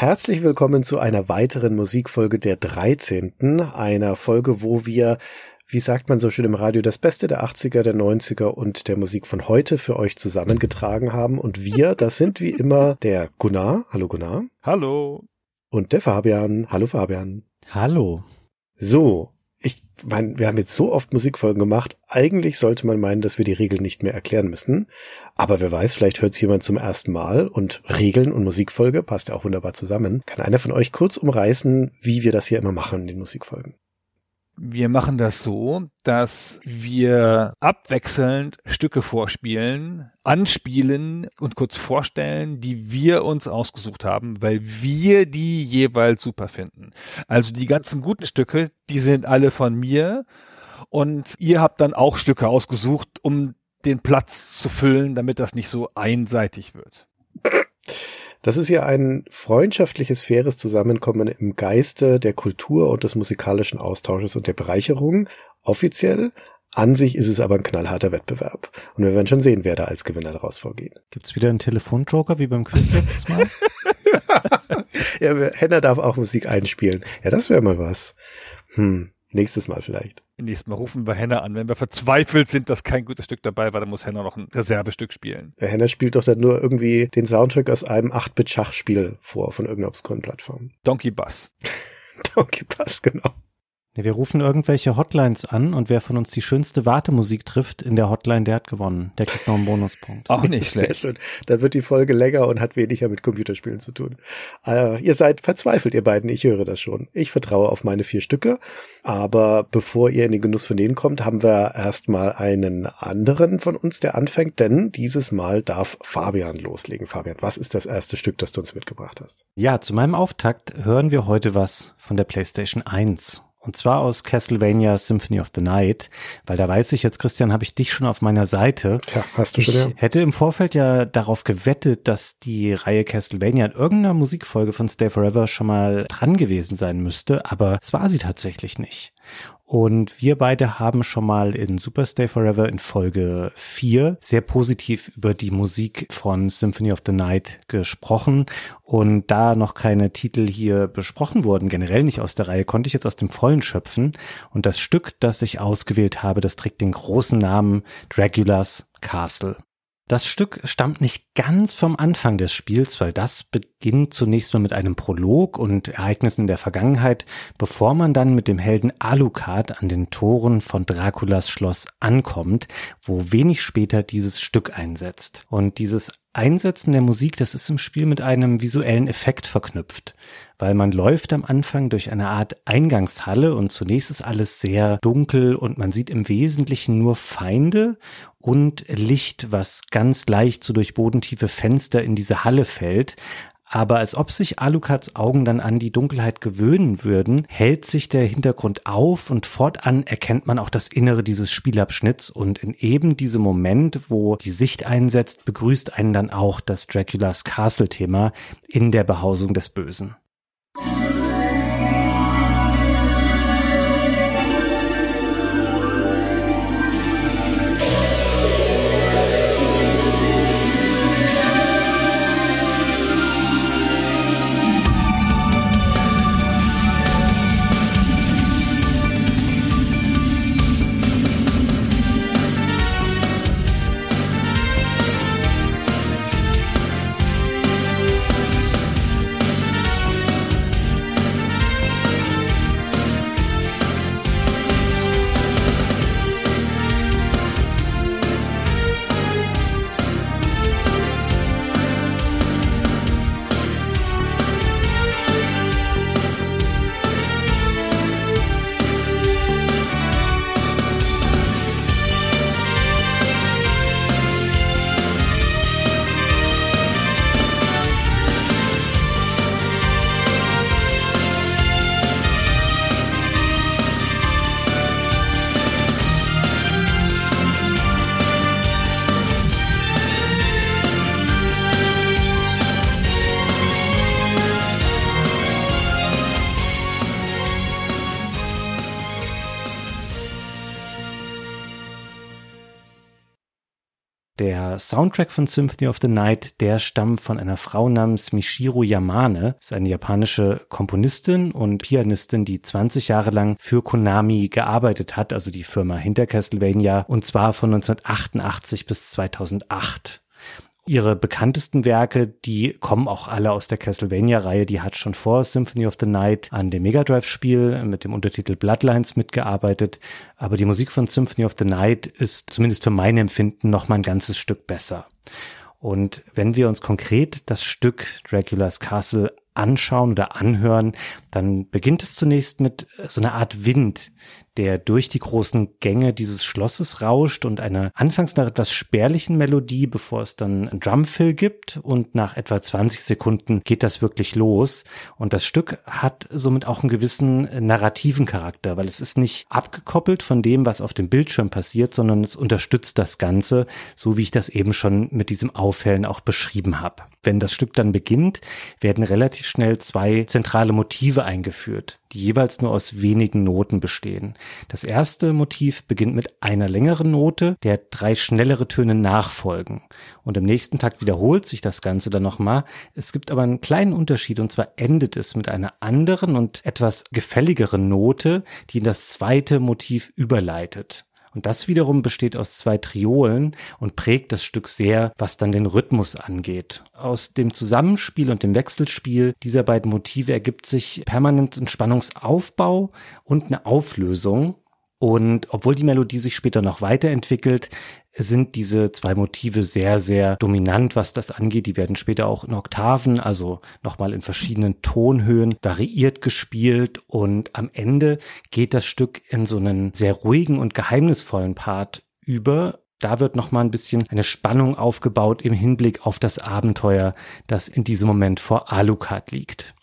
Herzlich willkommen zu einer weiteren Musikfolge der 13. Einer Folge, wo wir, wie sagt man so schön im Radio, das Beste der 80er, der 90er und der Musik von heute für euch zusammengetragen haben. Und wir, das sind wie immer der Gunnar. Hallo Gunnar. Hallo. Und der Fabian. Hallo Fabian. Hallo. So, ich meine, wir haben jetzt so oft Musikfolgen gemacht. Eigentlich sollte man meinen, dass wir die Regeln nicht mehr erklären müssen. Aber wer weiß, vielleicht hört es jemand zum ersten Mal und Regeln und Musikfolge passt ja auch wunderbar zusammen. Kann einer von euch kurz umreißen, wie wir das hier immer machen in den Musikfolgen? Wir machen das so, dass wir abwechselnd Stücke vorspielen, anspielen und kurz vorstellen, die wir uns ausgesucht haben, weil wir die jeweils super finden. Also die ganzen guten Stücke, die sind alle von mir und ihr habt dann auch Stücke ausgesucht, um den Platz zu füllen, damit das nicht so einseitig wird. Das ist ja ein freundschaftliches, faires Zusammenkommen im Geiste der Kultur und des musikalischen Austausches und der Bereicherung. Offiziell. An sich ist es aber ein knallharter Wettbewerb. Und wir werden schon sehen, wer da als Gewinner daraus vorgeht. Gibt's wieder einen Telefonjoker wie beim Quiz letztes Mal? ja, Henner darf auch Musik einspielen. Ja, das wäre mal was. Hm, nächstes Mal vielleicht. Nächstes Mal rufen wir Henner an. Wenn wir verzweifelt sind, dass kein gutes Stück dabei war, dann muss Henner noch ein Reservestück spielen. Der Henner spielt doch dann nur irgendwie den Soundtrack aus einem 8-Bit-Schachspiel vor von irgendeiner obskuren Plattform. Donkey Bass. Donkey Bass, genau. Wir rufen irgendwelche Hotlines an und wer von uns die schönste Wartemusik trifft in der Hotline, der hat gewonnen. Der kriegt noch einen Bonuspunkt. Auch nicht schlecht. Sehr schön. Dann wird die Folge länger und hat weniger mit Computerspielen zu tun. Äh, ihr seid verzweifelt, ihr beiden. Ich höre das schon. Ich vertraue auf meine vier Stücke. Aber bevor ihr in den Genuss von denen kommt, haben wir erstmal einen anderen von uns, der anfängt, denn dieses Mal darf Fabian loslegen. Fabian, was ist das erste Stück, das du uns mitgebracht hast? Ja, zu meinem Auftakt hören wir heute was von der PlayStation 1. Und zwar aus Castlevania Symphony of the Night, weil da weiß ich jetzt, Christian, habe ich dich schon auf meiner Seite. Ja, hast du ich schon, ja. hätte im Vorfeld ja darauf gewettet, dass die Reihe Castlevania in irgendeiner Musikfolge von Stay Forever schon mal dran gewesen sein müsste, aber es war sie tatsächlich nicht. Und wir beide haben schon mal in Superstay Forever in Folge 4 sehr positiv über die Musik von Symphony of the Night gesprochen. Und da noch keine Titel hier besprochen wurden, generell nicht aus der Reihe, konnte ich jetzt aus dem Vollen schöpfen. Und das Stück, das ich ausgewählt habe, das trägt den großen Namen Dragulas Castle. Das Stück stammt nicht ganz vom Anfang des Spiels, weil das beginnt zunächst mal mit einem Prolog und Ereignissen der Vergangenheit, bevor man dann mit dem Helden Alucard an den Toren von Draculas Schloss ankommt, wo wenig später dieses Stück einsetzt. Und dieses Einsetzen der Musik, das ist im Spiel mit einem visuellen Effekt verknüpft, weil man läuft am Anfang durch eine Art Eingangshalle und zunächst ist alles sehr dunkel und man sieht im Wesentlichen nur Feinde und Licht, was ganz leicht so durch bodentiefe Fenster in diese Halle fällt. Aber als ob sich Alucards Augen dann an die Dunkelheit gewöhnen würden, hält sich der Hintergrund auf und fortan erkennt man auch das Innere dieses Spielabschnitts und in eben diesem Moment, wo die Sicht einsetzt, begrüßt einen dann auch das Draculas Castle Thema in der Behausung des Bösen. Soundtrack von Symphony of the Night, der stammt von einer Frau namens Michiru Yamane. Das ist eine japanische Komponistin und Pianistin, die 20 Jahre lang für Konami gearbeitet hat, also die Firma hinter Castlevania, und zwar von 1988 bis 2008. Ihre bekanntesten Werke, die kommen auch alle aus der Castlevania-Reihe. Die hat schon vor Symphony of the Night an dem Mega Drive-Spiel mit dem Untertitel Bloodlines mitgearbeitet. Aber die Musik von Symphony of the Night ist zumindest für mein Empfinden noch mal ein ganzes Stück besser. Und wenn wir uns konkret das Stück Dracula's Castle anschauen oder anhören, dann beginnt es zunächst mit so einer Art Wind, der durch die großen Gänge dieses Schlosses rauscht und einer anfangs nach etwas spärlichen Melodie, bevor es dann ein Drumfill gibt und nach etwa 20 Sekunden geht das wirklich los und das Stück hat somit auch einen gewissen narrativen Charakter, weil es ist nicht abgekoppelt von dem, was auf dem Bildschirm passiert, sondern es unterstützt das Ganze, so wie ich das eben schon mit diesem Aufhellen auch beschrieben habe. Wenn das Stück dann beginnt, werden relativ schnell zwei zentrale Motive eingeführt die jeweils nur aus wenigen Noten bestehen. Das erste Motiv beginnt mit einer längeren Note, der drei schnellere Töne nachfolgen. Und im nächsten Takt wiederholt sich das Ganze dann nochmal. Es gibt aber einen kleinen Unterschied und zwar endet es mit einer anderen und etwas gefälligeren Note, die in das zweite Motiv überleitet. Und das wiederum besteht aus zwei Triolen und prägt das Stück sehr, was dann den Rhythmus angeht. Aus dem Zusammenspiel und dem Wechselspiel dieser beiden Motive ergibt sich permanent ein Spannungsaufbau und eine Auflösung. Und obwohl die Melodie sich später noch weiterentwickelt, sind diese zwei Motive sehr, sehr dominant, was das angeht. Die werden später auch in Oktaven, also nochmal in verschiedenen Tonhöhen variiert gespielt und am Ende geht das Stück in so einen sehr ruhigen und geheimnisvollen Part über, da wird noch mal ein bisschen eine Spannung aufgebaut im Hinblick auf das Abenteuer, das in diesem Moment vor Alucard liegt.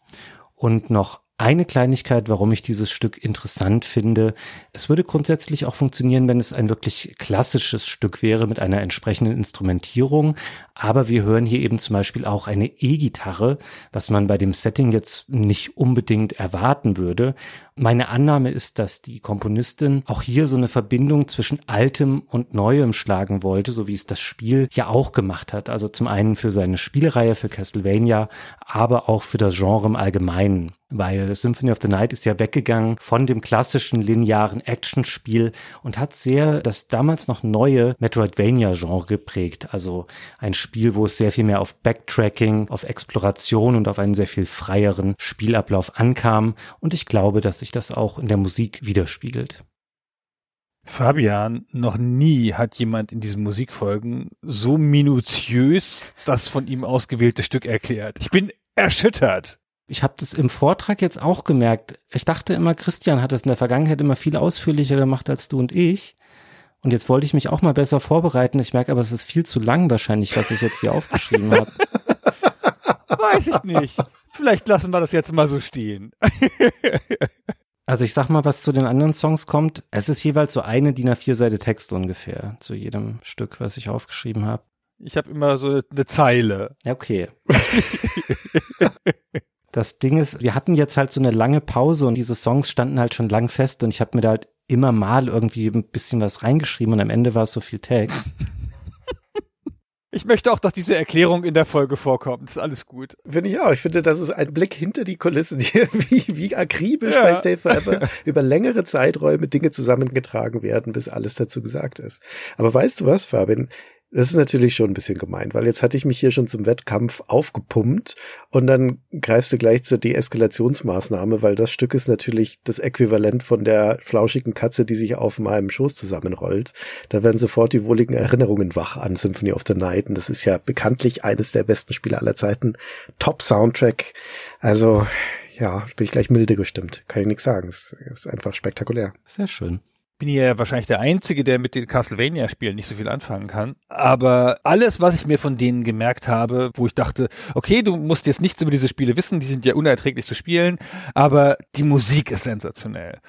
Und noch eine Kleinigkeit, warum ich dieses Stück interessant finde. Es würde grundsätzlich auch funktionieren, wenn es ein wirklich klassisches Stück wäre mit einer entsprechenden Instrumentierung. Aber wir hören hier eben zum Beispiel auch eine E-Gitarre, was man bei dem Setting jetzt nicht unbedingt erwarten würde. Meine Annahme ist, dass die Komponistin auch hier so eine Verbindung zwischen Altem und Neuem schlagen wollte, so wie es das Spiel ja auch gemacht hat. Also zum einen für seine Spielreihe für Castlevania, aber auch für das Genre im Allgemeinen weil Symphony of the Night ist ja weggegangen von dem klassischen linearen Actionspiel und hat sehr das damals noch neue Metroidvania-Genre geprägt. Also ein Spiel, wo es sehr viel mehr auf Backtracking, auf Exploration und auf einen sehr viel freieren Spielablauf ankam. Und ich glaube, dass sich das auch in der Musik widerspiegelt. Fabian, noch nie hat jemand in diesen Musikfolgen so minutiös das von ihm ausgewählte Stück erklärt. Ich bin erschüttert. Ich habe das im Vortrag jetzt auch gemerkt. Ich dachte immer, Christian hat es in der Vergangenheit immer viel ausführlicher gemacht als du und ich. Und jetzt wollte ich mich auch mal besser vorbereiten. Ich merke aber, es ist viel zu lang wahrscheinlich, was ich jetzt hier aufgeschrieben habe. Weiß ich nicht. Vielleicht lassen wir das jetzt mal so stehen. Also ich sag mal, was zu den anderen Songs kommt. Es ist jeweils so eine DIN A4 Seite Text ungefähr zu jedem Stück, was ich aufgeschrieben habe. Ich habe immer so eine Zeile. Okay. Das Ding ist, wir hatten jetzt halt so eine lange Pause und diese Songs standen halt schon lang fest und ich habe mir da halt immer mal irgendwie ein bisschen was reingeschrieben und am Ende war es so viel Text. Ich möchte auch, dass diese Erklärung in der Folge vorkommt. ist alles gut. Finde ich auch. Ich finde, das ist ein Blick hinter die Kulissen, hier, wie, wie akribisch ja. bei Stay Forever über längere Zeiträume Dinge zusammengetragen werden, bis alles dazu gesagt ist. Aber weißt du was, Fabian? Das ist natürlich schon ein bisschen gemein, weil jetzt hatte ich mich hier schon zum Wettkampf aufgepumpt und dann greifst du gleich zur Deeskalationsmaßnahme, weil das Stück ist natürlich das Äquivalent von der flauschigen Katze, die sich auf meinem Schoß zusammenrollt. Da werden sofort die wohligen Erinnerungen wach an Symphony of the Night und das ist ja bekanntlich eines der besten Spiele aller Zeiten. Top Soundtrack. Also, ja, bin ich gleich milde gestimmt. Kann ich nichts sagen. Es ist einfach spektakulär. Sehr schön bin ja wahrscheinlich der Einzige, der mit den Castlevania-Spielen nicht so viel anfangen kann. Aber alles, was ich mir von denen gemerkt habe, wo ich dachte, okay, du musst jetzt nichts über diese Spiele wissen, die sind ja unerträglich zu spielen, aber die Musik ist sensationell.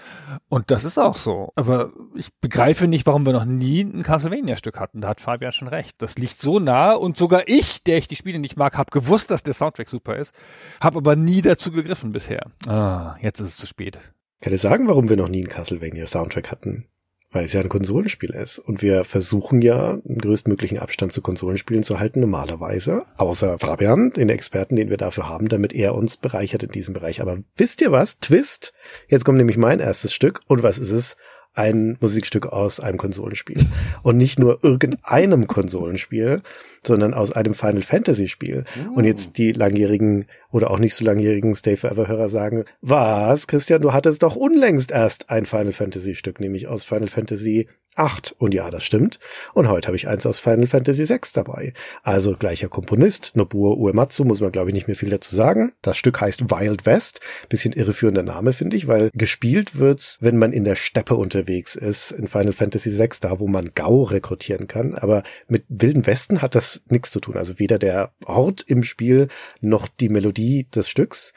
Und das ist auch so. Aber ich begreife nicht, warum wir noch nie ein Castlevania-Stück hatten. Da hat Fabian schon recht. Das liegt so nah und sogar ich, der ich die Spiele nicht mag, habe gewusst, dass der Soundtrack super ist, habe aber nie dazu gegriffen bisher. Ah, jetzt ist es zu spät. Kann ich sagen, warum wir noch nie einen Castlevania Soundtrack hatten? weil es ja ein Konsolenspiel ist. Und wir versuchen ja, einen größtmöglichen Abstand zu Konsolenspielen zu halten, normalerweise. Außer Fabian, den Experten, den wir dafür haben, damit er uns bereichert in diesem Bereich. Aber wisst ihr was? Twist. Jetzt kommt nämlich mein erstes Stück. Und was ist es? Ein Musikstück aus einem Konsolenspiel. Und nicht nur irgendeinem Konsolenspiel, sondern aus einem Final Fantasy Spiel. Und jetzt oh. die langjährigen oder auch nicht so langjährigen Stay Forever Hörer sagen, was, Christian, du hattest doch unlängst erst ein Final Fantasy Stück, nämlich aus Final Fantasy 8. Und ja, das stimmt. Und heute habe ich eins aus Final Fantasy 6 dabei. Also gleicher Komponist, Nobuo Uematsu, muss man glaube ich nicht mehr viel dazu sagen. Das Stück heißt Wild West. Bisschen irreführender Name, finde ich, weil gespielt wird's, wenn man in der Steppe unterwegs ist, in Final Fantasy 6, da wo man Gau rekrutieren kann. Aber mit Wilden Westen hat das nichts zu tun. Also weder der Ort im Spiel noch die Melodie des Stücks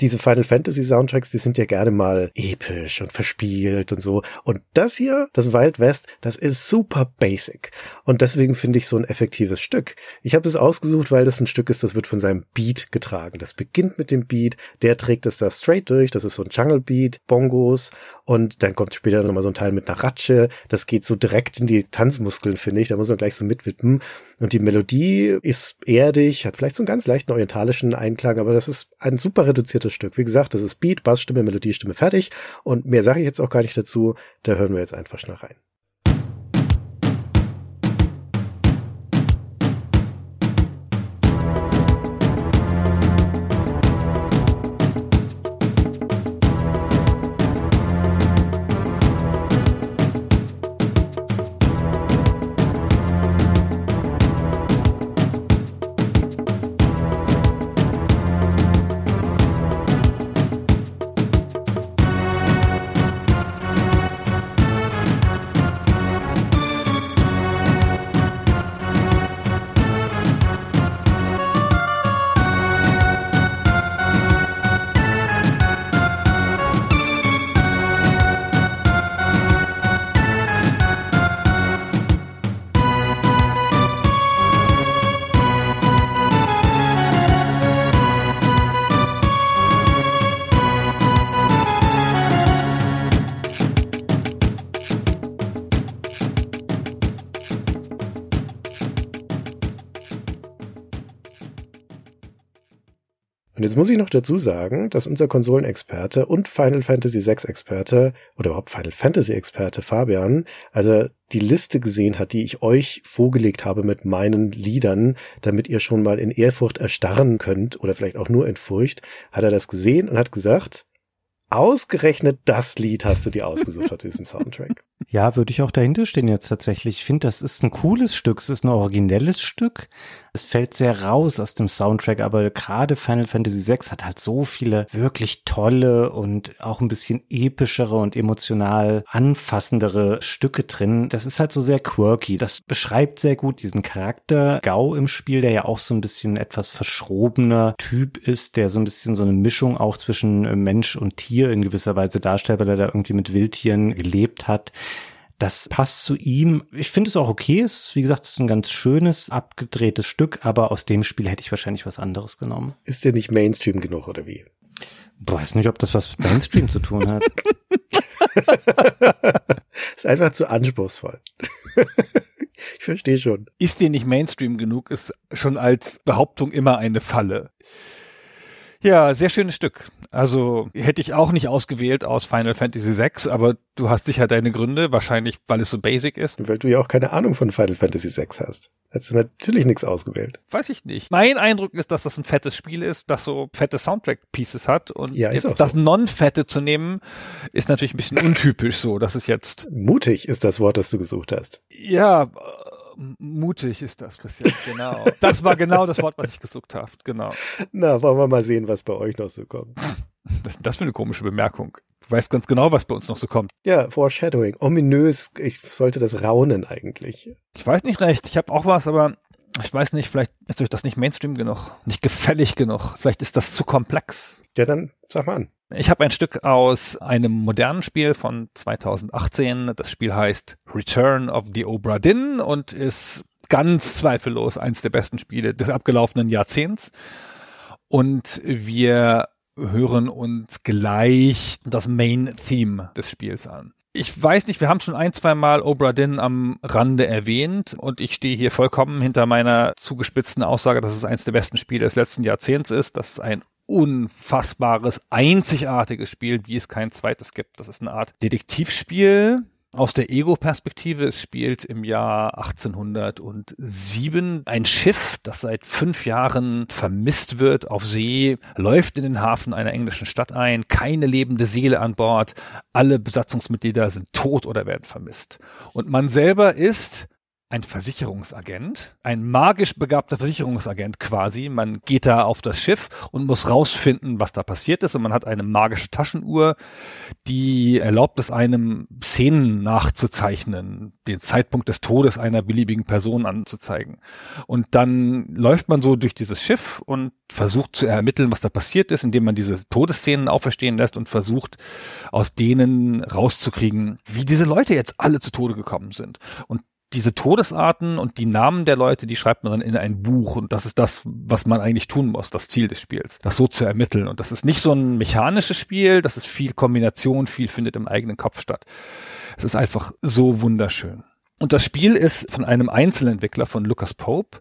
diese Final Fantasy Soundtracks, die sind ja gerne mal episch und verspielt und so. Und das hier, das Wild West, das ist super basic. Und deswegen finde ich so ein effektives Stück. Ich habe das ausgesucht, weil das ein Stück ist, das wird von seinem Beat getragen. Das beginnt mit dem Beat, der trägt es da straight durch. Das ist so ein Jungle Beat, Bongos und dann kommt später nochmal so ein Teil mit einer Ratsche. Das geht so direkt in die Tanzmuskeln, finde ich. Da muss man gleich so mitwippen. Und die Melodie ist erdig, hat vielleicht so einen ganz leichten orientalischen Einklang, aber das ist ein super reduziertes Stück. Wie gesagt, das ist Beat, Bassstimme, Melodiestimme fertig. Und mehr sage ich jetzt auch gar nicht dazu. Da hören wir jetzt einfach schnell rein. Jetzt muss ich noch dazu sagen, dass unser Konsolenexperte und Final Fantasy VI Experte oder überhaupt Final Fantasy Experte Fabian, also die Liste gesehen hat, die ich euch vorgelegt habe mit meinen Liedern, damit ihr schon mal in Ehrfurcht erstarren könnt oder vielleicht auch nur in Furcht, hat er das gesehen und hat gesagt, ausgerechnet das Lied hast du dir ausgesucht aus diesem Soundtrack. Ja, würde ich auch dahinter stehen jetzt tatsächlich. Ich finde, das ist ein cooles Stück, es ist ein originelles Stück. Es fällt sehr raus aus dem Soundtrack, aber gerade Final Fantasy VI hat halt so viele wirklich tolle und auch ein bisschen epischere und emotional anfassendere Stücke drin. Das ist halt so sehr quirky. Das beschreibt sehr gut diesen Charakter Gau im Spiel, der ja auch so ein bisschen etwas verschrobener Typ ist, der so ein bisschen so eine Mischung auch zwischen Mensch und Tier in gewisser Weise darstellt, weil er da irgendwie mit Wildtieren gelebt hat. Das passt zu ihm. Ich finde es auch okay. Es ist, wie gesagt, es ist ein ganz schönes, abgedrehtes Stück, aber aus dem Spiel hätte ich wahrscheinlich was anderes genommen. Ist der nicht Mainstream genug, oder wie? Ich weiß nicht, ob das was mit Mainstream zu tun hat. ist einfach zu anspruchsvoll. ich verstehe schon. Ist dir nicht Mainstream genug, ist schon als Behauptung immer eine Falle. Ja, sehr schönes Stück. Also hätte ich auch nicht ausgewählt aus Final Fantasy VI, aber du hast sicher deine Gründe, wahrscheinlich weil es so basic ist. Weil du ja auch keine Ahnung von Final Fantasy VI hast. Hast du natürlich nichts ausgewählt. Weiß ich nicht. Mein Eindruck ist, dass das ein fettes Spiel ist, das so fette Soundtrack-Pieces hat. Und ja, jetzt so. das Non-Fette zu nehmen, ist natürlich ein bisschen untypisch so. Das ist jetzt. Mutig ist das Wort, das du gesucht hast. Ja, mutig ist das, Christian, genau. Das war genau das Wort, was ich gesucht habe, genau. Na, wollen wir mal sehen, was bei euch noch so kommt. Was ist das für eine komische Bemerkung? Du weißt ganz genau, was bei uns noch so kommt. Ja, Foreshadowing, ominös, ich sollte das raunen eigentlich. Ich weiß nicht recht, ich habe auch was, aber ich weiß nicht, vielleicht ist euch das nicht Mainstream genug, nicht gefällig genug, vielleicht ist das zu komplex. Ja, dann sag mal an. Ich habe ein Stück aus einem modernen Spiel von 2018. Das Spiel heißt Return of the Obra Dinn und ist ganz zweifellos eins der besten Spiele des abgelaufenen Jahrzehnts. Und wir hören uns gleich das Main Theme des Spiels an. Ich weiß nicht, wir haben schon ein, zwei Mal Obra Dinn am Rande erwähnt und ich stehe hier vollkommen hinter meiner zugespitzten Aussage, dass es eines der besten Spiele des letzten Jahrzehnts ist. Das ist ein unfassbares, einzigartiges Spiel, wie es kein zweites gibt. Das ist eine Art Detektivspiel, aus der Ego-Perspektive. Es spielt im Jahr 1807 ein Schiff, das seit fünf Jahren vermisst wird auf See, läuft in den Hafen einer englischen Stadt ein, keine lebende Seele an Bord, alle Besatzungsmitglieder sind tot oder werden vermisst. Und man selber ist ein Versicherungsagent, ein magisch begabter Versicherungsagent quasi. Man geht da auf das Schiff und muss rausfinden, was da passiert ist. Und man hat eine magische Taschenuhr, die erlaubt es einem, Szenen nachzuzeichnen, den Zeitpunkt des Todes einer beliebigen Person anzuzeigen. Und dann läuft man so durch dieses Schiff und versucht zu ermitteln, was da passiert ist, indem man diese Todesszenen auferstehen lässt und versucht, aus denen rauszukriegen, wie diese Leute jetzt alle zu Tode gekommen sind. Und diese Todesarten und die Namen der Leute, die schreibt man dann in ein Buch und das ist das, was man eigentlich tun muss, das Ziel des Spiels, das so zu ermitteln. Und das ist nicht so ein mechanisches Spiel, das ist viel Kombination, viel findet im eigenen Kopf statt. Es ist einfach so wunderschön. Und das Spiel ist von einem Einzelentwickler von Lucas Pope,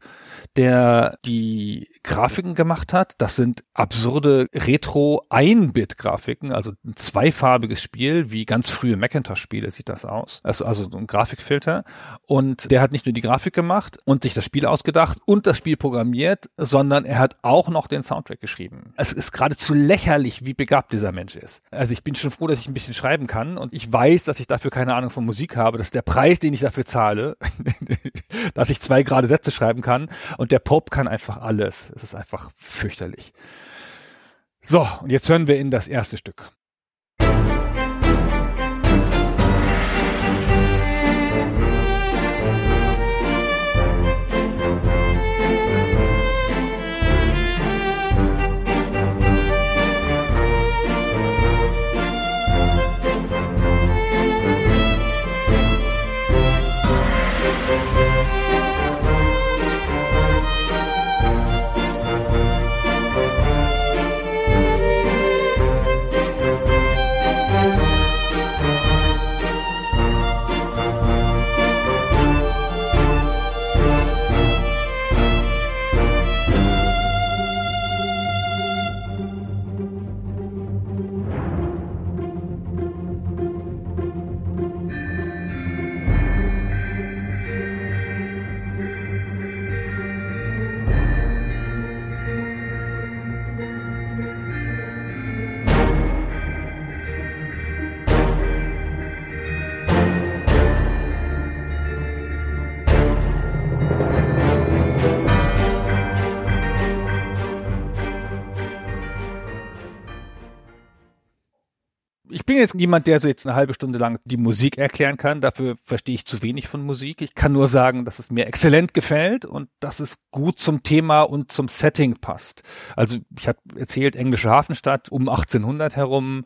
der die Grafiken gemacht hat. Das sind absurde Retro-Ein-Bit-Grafiken, also ein zweifarbiges Spiel, wie ganz frühe Macintosh-Spiele sieht das aus. Also, also ein Grafikfilter. Und der hat nicht nur die Grafik gemacht und sich das Spiel ausgedacht und das Spiel programmiert, sondern er hat auch noch den Soundtrack geschrieben. Es ist geradezu lächerlich, wie begabt dieser Mensch ist. Also ich bin schon froh, dass ich ein bisschen schreiben kann und ich weiß, dass ich dafür keine Ahnung von Musik habe. Das ist der Preis, den ich dafür zahle, dass ich zwei gerade Sätze schreiben kann. Und der Pope kann einfach alles. Es ist einfach fürchterlich. So, und jetzt hören wir in das erste Stück. Bin jetzt niemand, der so jetzt eine halbe Stunde lang die Musik erklären kann. Dafür verstehe ich zu wenig von Musik. Ich kann nur sagen, dass es mir exzellent gefällt und dass es gut zum Thema und zum Setting passt. Also ich habe erzählt, englische Hafenstadt um 1800 herum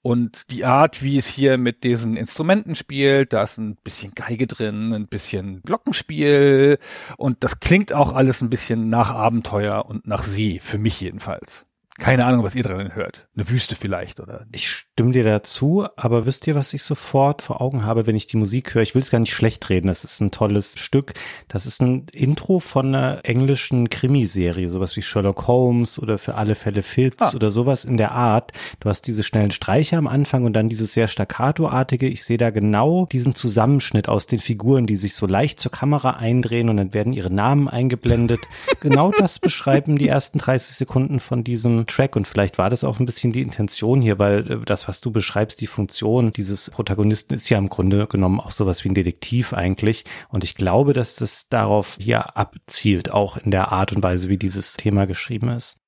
und die Art, wie es hier mit diesen Instrumenten spielt, da ist ein bisschen Geige drin, ein bisschen Glockenspiel und das klingt auch alles ein bisschen nach Abenteuer und nach See, für mich jedenfalls. Keine Ahnung, was ihr dran hört. Eine Wüste vielleicht, oder? Ich stimme dir dazu, aber wisst ihr, was ich sofort vor Augen habe, wenn ich die Musik höre? Ich will es gar nicht schlecht reden. Das ist ein tolles Stück. Das ist ein Intro von einer englischen Krimiserie, sowas wie Sherlock Holmes oder für alle Fälle Fitz ah. oder sowas in der Art. Du hast diese schnellen Streicher am Anfang und dann dieses sehr staccatoartige. Ich sehe da genau diesen Zusammenschnitt aus den Figuren, die sich so leicht zur Kamera eindrehen und dann werden ihre Namen eingeblendet. genau das beschreiben die ersten 30 Sekunden von diesem Track und vielleicht war das auch ein bisschen die Intention hier, weil äh, das, was du beschreibst, die Funktion dieses Protagonisten ist ja im Grunde genommen auch sowas wie ein Detektiv eigentlich und ich glaube, dass das darauf hier abzielt, auch in der Art und Weise, wie dieses Thema geschrieben ist.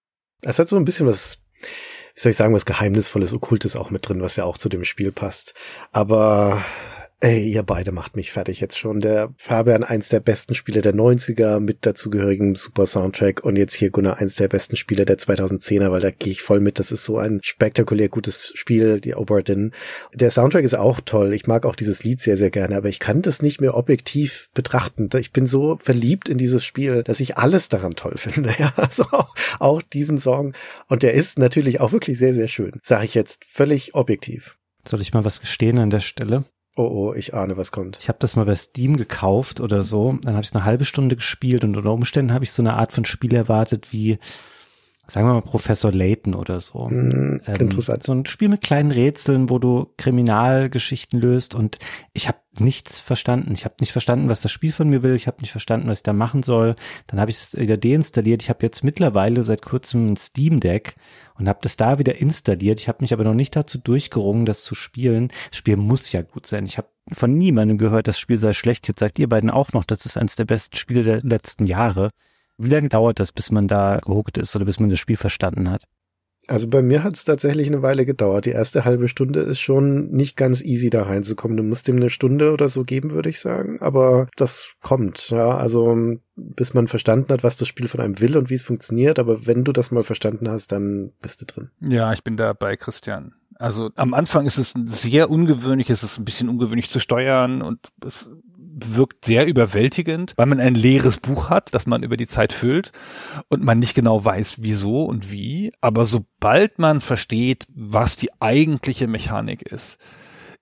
Es hat so ein bisschen was wie soll ich sagen, was Geheimnisvolles, Okkultes auch mit drin, was ja auch zu dem Spiel passt. Aber Ey, ihr beide macht mich fertig jetzt schon. Der Fabian, eins der besten Spiele der 90er mit dazugehörigem super Soundtrack und jetzt hier Gunnar, eins der besten Spiele der 2010er, weil da gehe ich voll mit. Das ist so ein spektakulär gutes Spiel, die Oberdin. Der Soundtrack ist auch toll. Ich mag auch dieses Lied sehr, sehr gerne, aber ich kann das nicht mehr objektiv betrachten. Ich bin so verliebt in dieses Spiel, dass ich alles daran toll finde. Ja, also auch, auch diesen Song. Und der ist natürlich auch wirklich sehr, sehr schön. Sage ich jetzt völlig objektiv. Soll ich mal was gestehen an der Stelle? Oh, oh, ich ahne, was kommt. Ich habe das mal bei Steam gekauft oder so. Dann habe ich eine halbe Stunde gespielt und unter Umständen habe ich so eine Art von Spiel erwartet wie, sagen wir mal, Professor Layton oder so. Mm, ähm, interessant. So ein Spiel mit kleinen Rätseln, wo du Kriminalgeschichten löst und ich habe nichts verstanden. Ich habe nicht verstanden, was das Spiel von mir will. Ich habe nicht verstanden, was ich da machen soll. Dann habe ich es wieder deinstalliert. Ich habe jetzt mittlerweile seit kurzem ein Steam Deck und habe das da wieder installiert. Ich habe mich aber noch nicht dazu durchgerungen, das zu spielen. Das Spiel muss ja gut sein. Ich habe von niemandem gehört, das Spiel sei schlecht. Jetzt sagt ihr beiden auch noch, das ist eines der besten Spiele der letzten Jahre. Wie lange dauert das, bis man da gehuckt ist oder bis man das Spiel verstanden hat? Also bei mir hat es tatsächlich eine Weile gedauert. Die erste halbe Stunde ist schon nicht ganz easy da reinzukommen. Du musst ihm eine Stunde oder so geben, würde ich sagen. Aber das kommt, ja. Also bis man verstanden hat, was das Spiel von einem will und wie es funktioniert. Aber wenn du das mal verstanden hast, dann bist du drin. Ja, ich bin da bei Christian. Also am Anfang ist es sehr ungewöhnlich, es ist ein bisschen ungewöhnlich zu steuern und es wirkt sehr überwältigend, weil man ein leeres Buch hat, das man über die Zeit füllt und man nicht genau weiß, wieso und wie. Aber sobald man versteht, was die eigentliche Mechanik ist,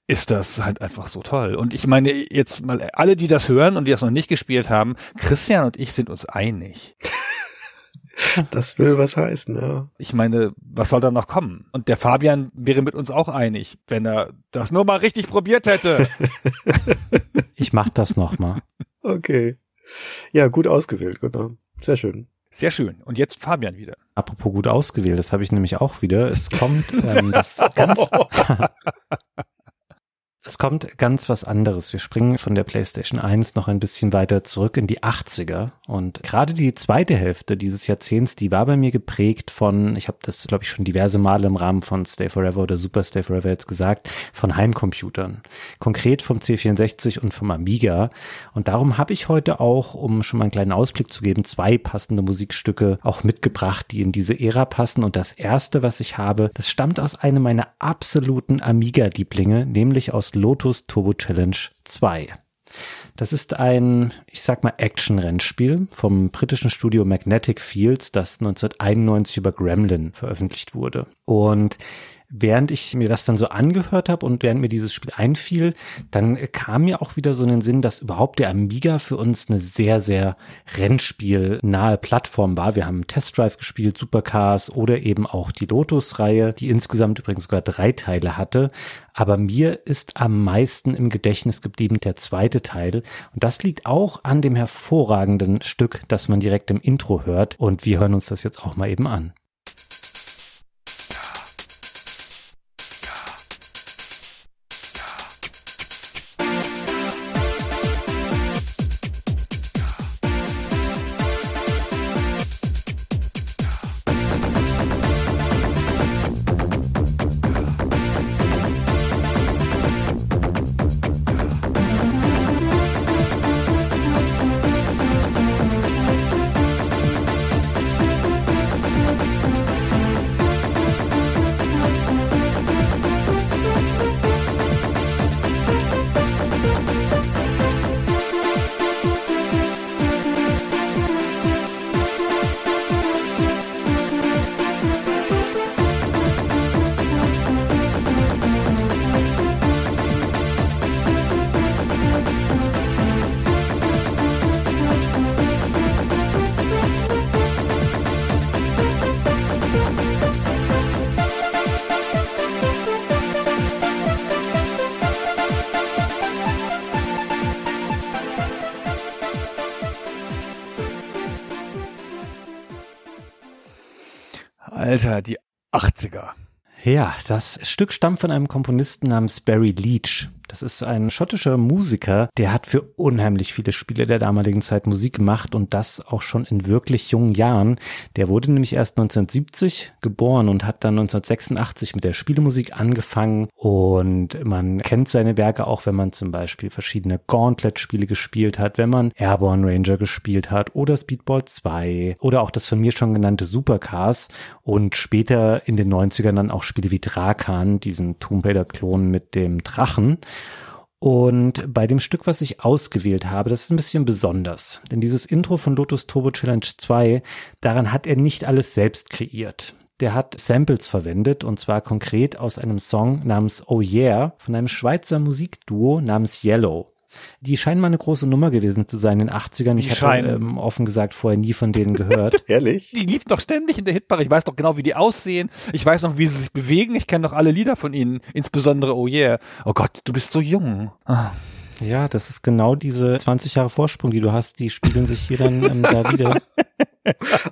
ist das halt einfach so toll. Und ich meine, jetzt mal alle, die das hören und die das noch nicht gespielt haben, Christian und ich sind uns einig. Das will was heißen, ja. Ich meine, was soll da noch kommen? Und der Fabian wäre mit uns auch einig, wenn er das nur mal richtig probiert hätte. ich mach das noch mal. Okay. Ja, gut ausgewählt, genau. Sehr schön. Sehr schön. Und jetzt Fabian wieder. Apropos gut ausgewählt, das habe ich nämlich auch wieder. Es kommt ähm, das ganz Es kommt ganz was anderes. Wir springen von der PlayStation 1 noch ein bisschen weiter zurück in die 80er. Und gerade die zweite Hälfte dieses Jahrzehnts, die war bei mir geprägt von, ich habe das, glaube ich, schon diverse Male im Rahmen von Stay Forever oder Super Stay Forever jetzt gesagt, von Heimcomputern. Konkret vom C64 und vom Amiga. Und darum habe ich heute auch, um schon mal einen kleinen Ausblick zu geben, zwei passende Musikstücke auch mitgebracht, die in diese Ära passen. Und das erste, was ich habe, das stammt aus einem meiner absoluten Amiga-Lieblinge, nämlich aus Lotus Turbo Challenge 2. Das ist ein, ich sag mal, Action-Rennspiel vom britischen Studio Magnetic Fields, das 1991 über Gremlin veröffentlicht wurde. Und während ich mir das dann so angehört habe und während mir dieses Spiel einfiel, dann kam mir auch wieder so in den Sinn, dass überhaupt der Amiga für uns eine sehr, sehr Rennspiel-nahe Plattform war. Wir haben Test Drive gespielt, Supercars oder eben auch die Lotus-Reihe, die insgesamt übrigens sogar drei Teile hatte. Aber mir ist am meisten im Gedächtnis geblieben der zweite Teil. Und das liegt auch an dem hervorragenden Stück, das man direkt im Intro hört. Und wir hören uns das jetzt auch mal eben an. Alter, die 80er. Ja, das Stück stammt von einem Komponisten namens Barry Leach. Das ist ein schottischer Musiker, der hat für unheimlich viele Spiele der damaligen Zeit Musik gemacht und das auch schon in wirklich jungen Jahren. Der wurde nämlich erst 1970 geboren und hat dann 1986 mit der Spielemusik angefangen und man kennt seine Werke auch, wenn man zum Beispiel verschiedene Gauntlet-Spiele gespielt hat, wenn man Airborne Ranger gespielt hat oder Speedball 2 oder auch das von mir schon genannte Supercars und später in den 90ern dann auch Spiele wie Drakan, diesen Tomb Raider-Klon mit dem Drachen. Und bei dem Stück, was ich ausgewählt habe, das ist ein bisschen besonders. Denn dieses Intro von Lotus Turbo Challenge 2, daran hat er nicht alles selbst kreiert. der hat Samples verwendet und zwar konkret aus einem Song namens Oh Yeah von einem Schweizer Musikduo namens Yellow. Die scheinen mal eine große Nummer gewesen zu sein in den 80ern. Ich habe ähm, offen gesagt vorher nie von denen gehört. Ehrlich? Die lief doch ständig in der Hitbar. Ich weiß doch genau, wie die aussehen. Ich weiß noch, wie sie sich bewegen. Ich kenne doch alle Lieder von ihnen. Insbesondere Oh Yeah. Oh Gott, du bist so jung. Ah. Ja, das ist genau diese 20 Jahre Vorsprung, die du hast. Die spiegeln sich hier dann ähm, da wieder.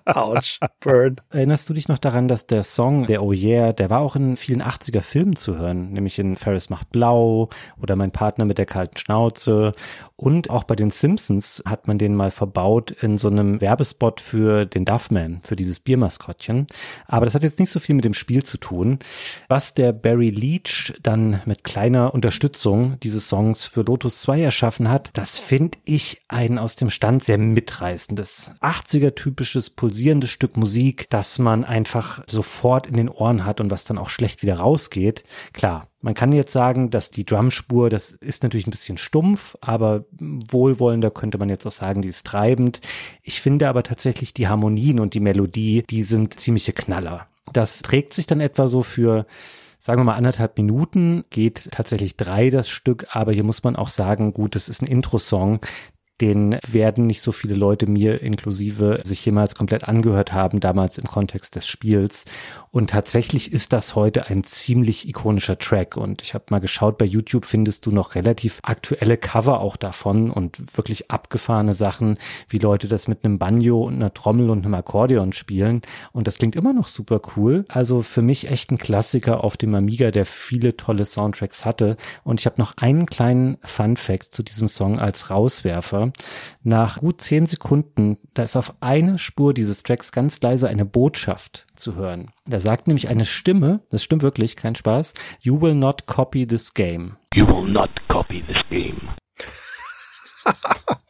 Ouch, burn. Erinnerst du dich noch daran, dass der Song, der Oh Yeah, der war auch in vielen 80er Filmen zu hören, nämlich in Ferris macht blau oder Mein Partner mit der kalten Schnauze und auch bei den Simpsons hat man den mal verbaut in so einem Werbespot für den Duffman, für dieses Biermaskottchen. Aber das hat jetzt nicht so viel mit dem Spiel zu tun. Was der Barry Leach dann mit kleiner Unterstützung dieses Songs für Lotus 2 erschaffen hat, das finde ich ein aus dem Stand sehr mitreißendes 80er typisches pulsierendes Stück Musik, das man einfach sofort in den Ohren hat und was dann auch schlecht wieder rausgeht. Klar, man kann jetzt sagen, dass die Drumspur, das ist natürlich ein bisschen stumpf, aber wohlwollender könnte man jetzt auch sagen, die ist treibend. Ich finde aber tatsächlich die Harmonien und die Melodie, die sind ziemliche Knaller. Das trägt sich dann etwa so für sagen wir mal anderthalb Minuten, geht tatsächlich drei das Stück, aber hier muss man auch sagen, gut, es ist ein Intro-Song, den werden nicht so viele Leute mir inklusive sich jemals komplett angehört haben, damals im Kontext des Spiels. Und tatsächlich ist das heute ein ziemlich ikonischer Track. Und ich habe mal geschaut, bei YouTube findest du noch relativ aktuelle Cover auch davon und wirklich abgefahrene Sachen, wie Leute das mit einem Banjo und einer Trommel und einem Akkordeon spielen. Und das klingt immer noch super cool. Also für mich echt ein Klassiker auf dem Amiga, der viele tolle Soundtracks hatte. Und ich habe noch einen kleinen Fun Fact zu diesem Song als Rauswerfer. Nach gut zehn Sekunden, da ist auf einer Spur dieses Tracks ganz leise eine Botschaft zu hören. Da sagt nämlich eine Stimme, das stimmt wirklich, kein Spaß, You will not copy this game. You will not copy this game.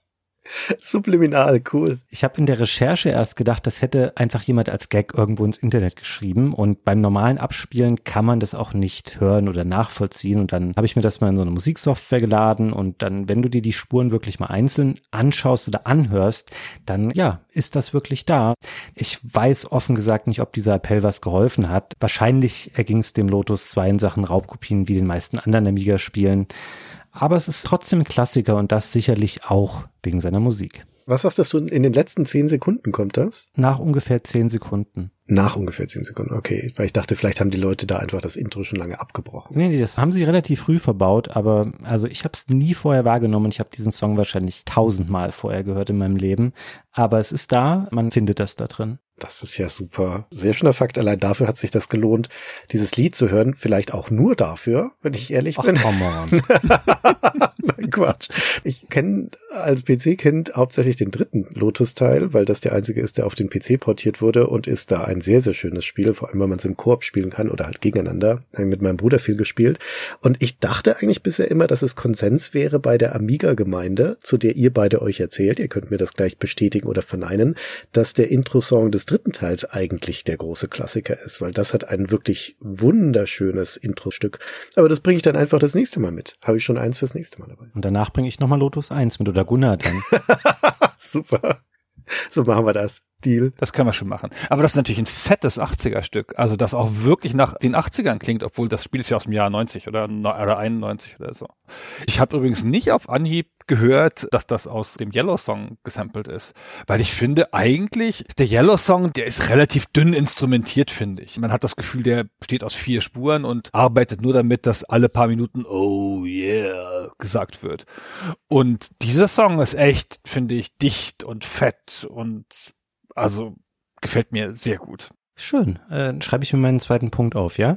Subliminal, cool. Ich habe in der Recherche erst gedacht, das hätte einfach jemand als Gag irgendwo ins Internet geschrieben und beim normalen Abspielen kann man das auch nicht hören oder nachvollziehen und dann habe ich mir das mal in so eine Musiksoftware geladen und dann, wenn du dir die Spuren wirklich mal einzeln anschaust oder anhörst, dann ja, ist das wirklich da. Ich weiß offen gesagt nicht, ob dieser Appell was geholfen hat. Wahrscheinlich erging es dem Lotus 2 in Sachen Raubkopien wie den meisten anderen Amiga-Spielen. Aber es ist trotzdem ein Klassiker und das sicherlich auch wegen seiner Musik. Was sagst du, in den letzten zehn Sekunden kommt das? Nach ungefähr zehn Sekunden. Nach ungefähr zehn Sekunden, okay. Weil ich dachte, vielleicht haben die Leute da einfach das Intro schon lange abgebrochen. Nee, nee das haben sie relativ früh verbaut, aber also ich habe es nie vorher wahrgenommen ich habe diesen Song wahrscheinlich tausendmal vorher gehört in meinem Leben. Aber es ist da, man findet das da drin. Das ist ja super. Sehr schöner Fakt. Allein dafür hat sich das gelohnt, dieses Lied zu hören. Vielleicht auch nur dafür, wenn ich ehrlich bin. Ach, come on. Nein, Quatsch. Ich kenne als PC-Kind hauptsächlich den dritten Lotus-Teil, weil das der einzige ist, der auf den PC portiert wurde und ist da ein sehr, sehr schönes Spiel, vor allem, weil man es im Koop spielen kann oder halt gegeneinander. Habe mit meinem Bruder viel gespielt. Und ich dachte eigentlich bisher immer, dass es Konsens wäre bei der Amiga-Gemeinde, zu der ihr beide euch erzählt. Ihr könnt mir das gleich bestätigen oder verneinen, dass der Intro-Song des dritten Teils eigentlich der große Klassiker ist, weil das hat ein wirklich wunderschönes Intro-Stück. Aber das bringe ich dann einfach das nächste Mal mit. Habe ich schon eins fürs nächste Mal dabei. Und danach bringe ich nochmal Lotus 1 mit oder Gunnar dann. Super. So machen wir das. Deal. Das können wir schon machen. Aber das ist natürlich ein fettes 80er-Stück. Also das auch wirklich nach den 80ern klingt, obwohl das Spiel ist ja aus dem Jahr 90 oder, oder 91 oder so. Ich habe übrigens nicht auf Anhieb gehört, dass das aus dem Yellow Song gesampelt ist. Weil ich finde, eigentlich ist der Yellow Song, der ist relativ dünn instrumentiert, finde ich. Man hat das Gefühl, der besteht aus vier Spuren und arbeitet nur damit, dass alle paar Minuten Oh yeah gesagt wird. Und dieser Song ist echt, finde ich, dicht und fett und also gefällt mir sehr gut. Schön. Äh, schreibe ich mir meinen zweiten Punkt auf, ja?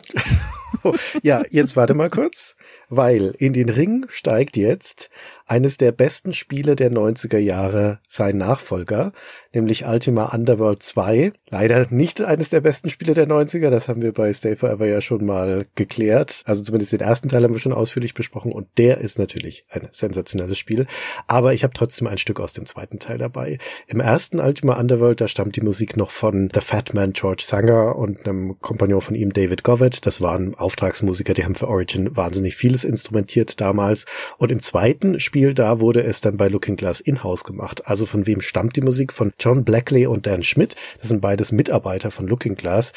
ja, jetzt warte mal kurz, weil in den Ring steigt jetzt eines der besten Spiele der 90er Jahre sein Nachfolger, nämlich Ultima Underworld 2. Leider nicht eines der besten Spiele der 90er, das haben wir bei Stay Forever ja schon mal geklärt. Also zumindest den ersten Teil haben wir schon ausführlich besprochen und der ist natürlich ein sensationelles Spiel. Aber ich habe trotzdem ein Stück aus dem zweiten Teil dabei. Im ersten Ultima Underworld, da stammt die Musik noch von The Fat Man George Sanger und einem Kompagnon von ihm David Govett. Das waren Auftragsmusiker, die haben für Origin wahnsinnig vieles instrumentiert damals. Und im zweiten Spiel Spiel, da wurde es dann bei Looking Glass in-house gemacht. Also von wem stammt die Musik? Von John Blackley und Dan Schmidt. Das sind beides Mitarbeiter von Looking Glass.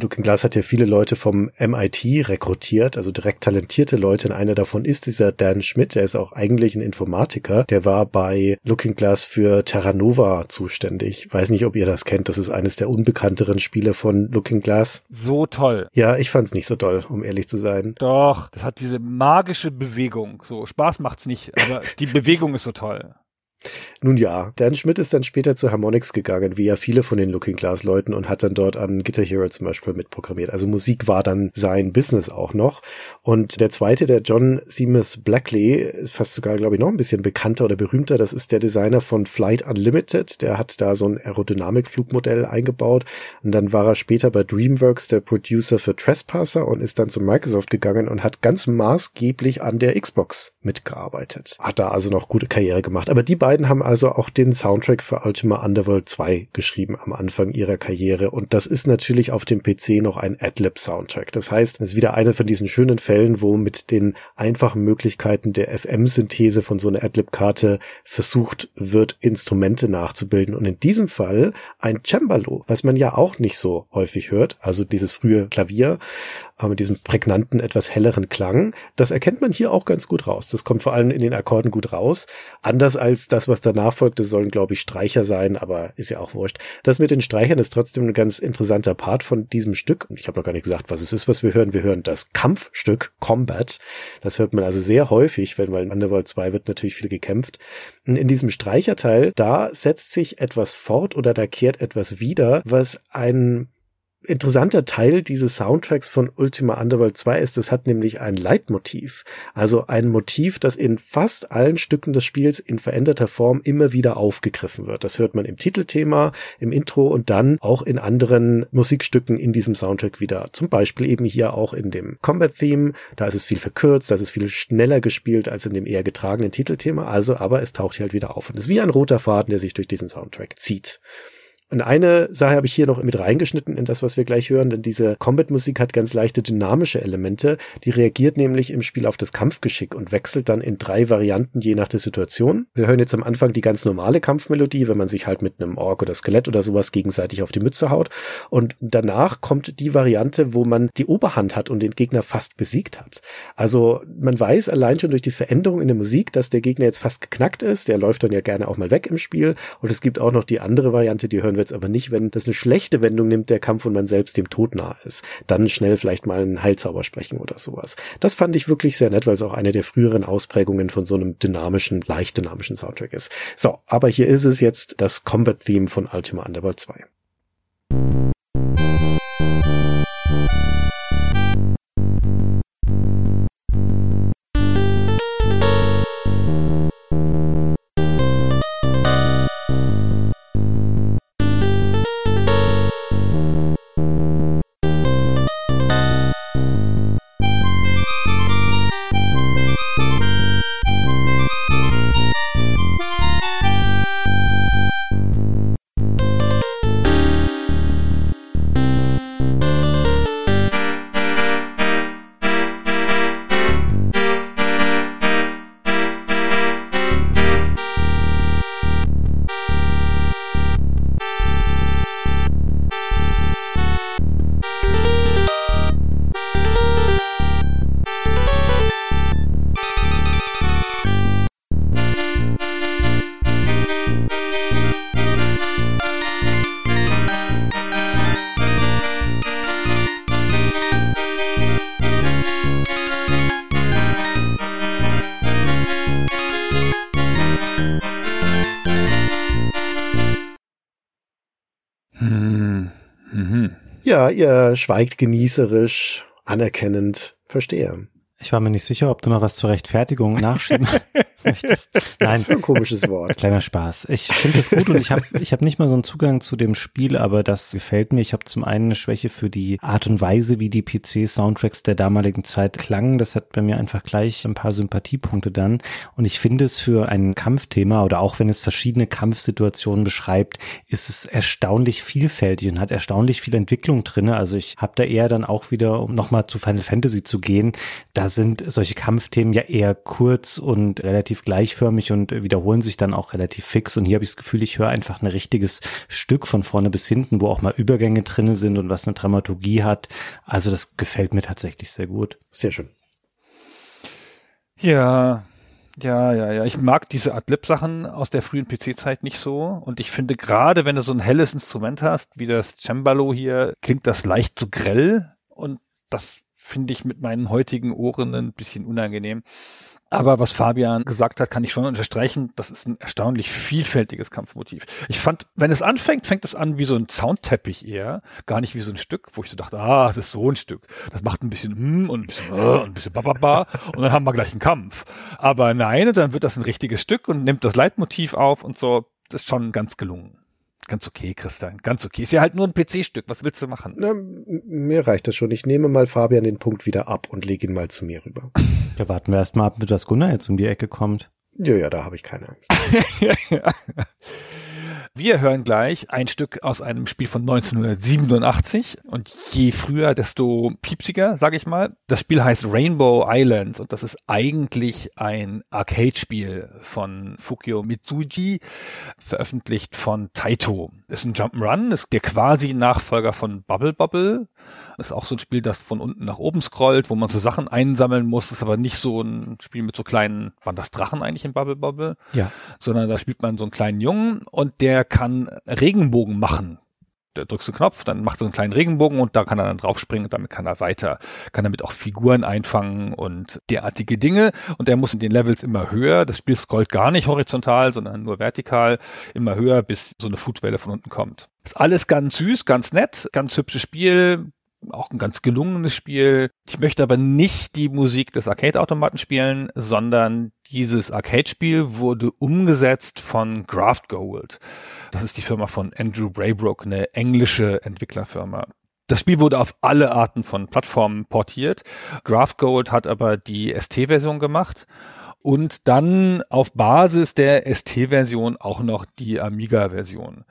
Looking Glass hat ja viele Leute vom MIT rekrutiert, also direkt talentierte Leute. Und einer davon ist dieser Dan Schmidt, der ist auch eigentlich ein Informatiker. Der war bei Looking Glass für Terra Nova zuständig. Weiß nicht, ob ihr das kennt. Das ist eines der unbekannteren Spiele von Looking Glass. So toll. Ja, ich fand's nicht so toll, um ehrlich zu sein. Doch, das hat diese magische Bewegung. So, Spaß macht's nicht, aber die Bewegung ist so toll. Nun ja, Dan Schmidt ist dann später zu Harmonix gegangen, wie ja viele von den Looking Glass Leuten und hat dann dort an Guitar Hero zum Beispiel mitprogrammiert. Also Musik war dann sein Business auch noch. Und der zweite, der John Seamus Blackley, ist fast sogar, glaube ich, noch ein bisschen bekannter oder berühmter. Das ist der Designer von Flight Unlimited. Der hat da so ein Aerodynamik-Flugmodell eingebaut. Und dann war er später bei DreamWorks der Producer für Trespasser und ist dann zu Microsoft gegangen und hat ganz maßgeblich an der Xbox mitgearbeitet. Hat da also noch gute Karriere gemacht. Aber die beiden haben also auch den Soundtrack für Ultima Underworld 2 geschrieben am Anfang ihrer Karriere. Und das ist natürlich auf dem PC noch ein Adlib-Soundtrack. Das heißt, es ist wieder einer von diesen schönen Fällen, wo mit den einfachen Möglichkeiten der FM-Synthese von so einer Adlib-Karte versucht wird, Instrumente nachzubilden. Und in diesem Fall ein Cembalo, was man ja auch nicht so häufig hört, also dieses frühe Klavier, aber mit diesem prägnanten, etwas helleren Klang. Das erkennt man hier auch ganz gut raus. Das kommt vor allem in den Akkorden gut raus. Anders als das, was danach folgt, das sollen, glaube ich, Streicher sein, aber ist ja auch wurscht. Das mit den Streichern ist trotzdem ein ganz interessanter Part von diesem Stück. Ich habe noch gar nicht gesagt, was es ist, was wir hören. Wir hören das Kampfstück Combat. Das hört man also sehr häufig, wenn, weil in Underworld 2 wird natürlich viel gekämpft. In diesem Streicherteil, da setzt sich etwas fort oder da kehrt etwas wieder, was ein interessanter Teil dieses Soundtracks von Ultima Underworld 2 ist, es hat nämlich ein Leitmotiv. Also ein Motiv, das in fast allen Stücken des Spiels in veränderter Form immer wieder aufgegriffen wird. Das hört man im Titelthema, im Intro und dann auch in anderen Musikstücken in diesem Soundtrack wieder. Zum Beispiel eben hier auch in dem Combat Theme. Da ist es viel verkürzt, da ist es viel schneller gespielt als in dem eher getragenen Titelthema. Also, aber es taucht hier halt wieder auf und es ist wie ein roter Faden, der sich durch diesen Soundtrack zieht. Und eine Sache habe ich hier noch mit reingeschnitten in das, was wir gleich hören, denn diese Combat-Musik hat ganz leichte dynamische Elemente. Die reagiert nämlich im Spiel auf das Kampfgeschick und wechselt dann in drei Varianten je nach der Situation. Wir hören jetzt am Anfang die ganz normale Kampfmelodie, wenn man sich halt mit einem Ork oder Skelett oder sowas gegenseitig auf die Mütze haut. Und danach kommt die Variante, wo man die Oberhand hat und den Gegner fast besiegt hat. Also man weiß allein schon durch die Veränderung in der Musik, dass der Gegner jetzt fast geknackt ist. Der läuft dann ja gerne auch mal weg im Spiel. Und es gibt auch noch die andere Variante, die hören hören wir jetzt aber nicht, wenn das eine schlechte Wendung nimmt, der Kampf und man selbst dem Tod nahe ist. Dann schnell vielleicht mal einen Heilzauber sprechen oder sowas. Das fand ich wirklich sehr nett, weil es auch eine der früheren Ausprägungen von so einem dynamischen, leicht dynamischen Soundtrack ist. So, aber hier ist es jetzt das Combat Theme von Ultima Underworld 2. Ja, ihr schweigt genießerisch, anerkennend, verstehe. Ich war mir nicht sicher, ob du noch was zur Rechtfertigung nachschieben möchtest. Nein. Das ist ein komisches Wort. Kleiner Spaß. Ich finde es gut und ich habe ich hab nicht mal so einen Zugang zu dem Spiel, aber das gefällt mir. Ich habe zum einen eine Schwäche für die Art und Weise, wie die PC-Soundtracks der damaligen Zeit klangen. Das hat bei mir einfach gleich ein paar Sympathiepunkte dann. Und ich finde es für ein Kampfthema oder auch wenn es verschiedene Kampfsituationen beschreibt, ist es erstaunlich vielfältig und hat erstaunlich viel Entwicklung drinne. Also ich habe da eher dann auch wieder, um nochmal zu Final Fantasy zu gehen, da sind solche Kampfthemen ja eher kurz und relativ relativ gleichförmig und wiederholen sich dann auch relativ fix. Und hier habe ich das Gefühl, ich höre einfach ein richtiges Stück von vorne bis hinten, wo auch mal Übergänge drinne sind und was eine Dramaturgie hat. Also das gefällt mir tatsächlich sehr gut. Sehr schön. Ja, ja, ja, ja. Ich mag diese Adlib-Sachen aus der frühen PC-Zeit nicht so. Und ich finde gerade, wenn du so ein helles Instrument hast, wie das Cembalo hier, klingt das leicht zu grell. Und das finde ich mit meinen heutigen Ohren ein bisschen unangenehm. Aber was Fabian gesagt hat, kann ich schon unterstreichen. Das ist ein erstaunlich vielfältiges Kampfmotiv. Ich fand, wenn es anfängt, fängt es an wie so ein Soundteppich eher, gar nicht wie so ein Stück, wo ich so dachte, ah, es ist so ein Stück. Das macht ein bisschen hm und ein bisschen äh, und ein bisschen bababa und dann haben wir gleich einen Kampf. Aber nein, dann wird das ein richtiges Stück und nimmt das Leitmotiv auf und so. Das ist schon ganz gelungen. Ganz okay, Christian, ganz okay. Ist ja halt nur ein PC-Stück. Was willst du machen? Na, mir reicht das schon. Ich nehme mal Fabian den Punkt wieder ab und lege ihn mal zu mir rüber. Ja, warten wir erst mal ab, mit was Gunnar jetzt um die Ecke kommt. Ja, ja, da habe ich keine Angst. Wir hören gleich ein Stück aus einem Spiel von 1987 und je früher, desto piepsiger, sage ich mal. Das Spiel heißt Rainbow Islands und das ist eigentlich ein Arcade-Spiel von Fukio Mitsuji, veröffentlicht von Taito. Ist ein Jump'n'Run, ist der quasi Nachfolger von Bubble Bubble. Ist auch so ein Spiel, das von unten nach oben scrollt, wo man so Sachen einsammeln muss. Ist aber nicht so ein Spiel mit so kleinen, waren das Drachen eigentlich in Bubble Bubble? Ja. Sondern da spielt man so einen kleinen Jungen und der kann Regenbogen machen. Da drückst du einen Knopf, dann macht er einen kleinen Regenbogen und da kann er dann draufspringen und damit kann er weiter, kann damit auch Figuren einfangen und derartige Dinge. Und er muss in den Levels immer höher. Das Spiel scrollt gar nicht horizontal, sondern nur vertikal, immer höher, bis so eine Flutwelle von unten kommt. Ist alles ganz süß, ganz nett, ganz hübsches Spiel, auch ein ganz gelungenes Spiel. Ich möchte aber nicht die Musik des Arcade-Automaten spielen, sondern dieses Arcade-Spiel wurde umgesetzt von Graft Gold. Das ist die Firma von Andrew Braybrook, eine englische Entwicklerfirma. Das Spiel wurde auf alle Arten von Plattformen portiert. Graft Gold hat aber die ST-Version gemacht und dann auf Basis der ST-Version auch noch die Amiga-Version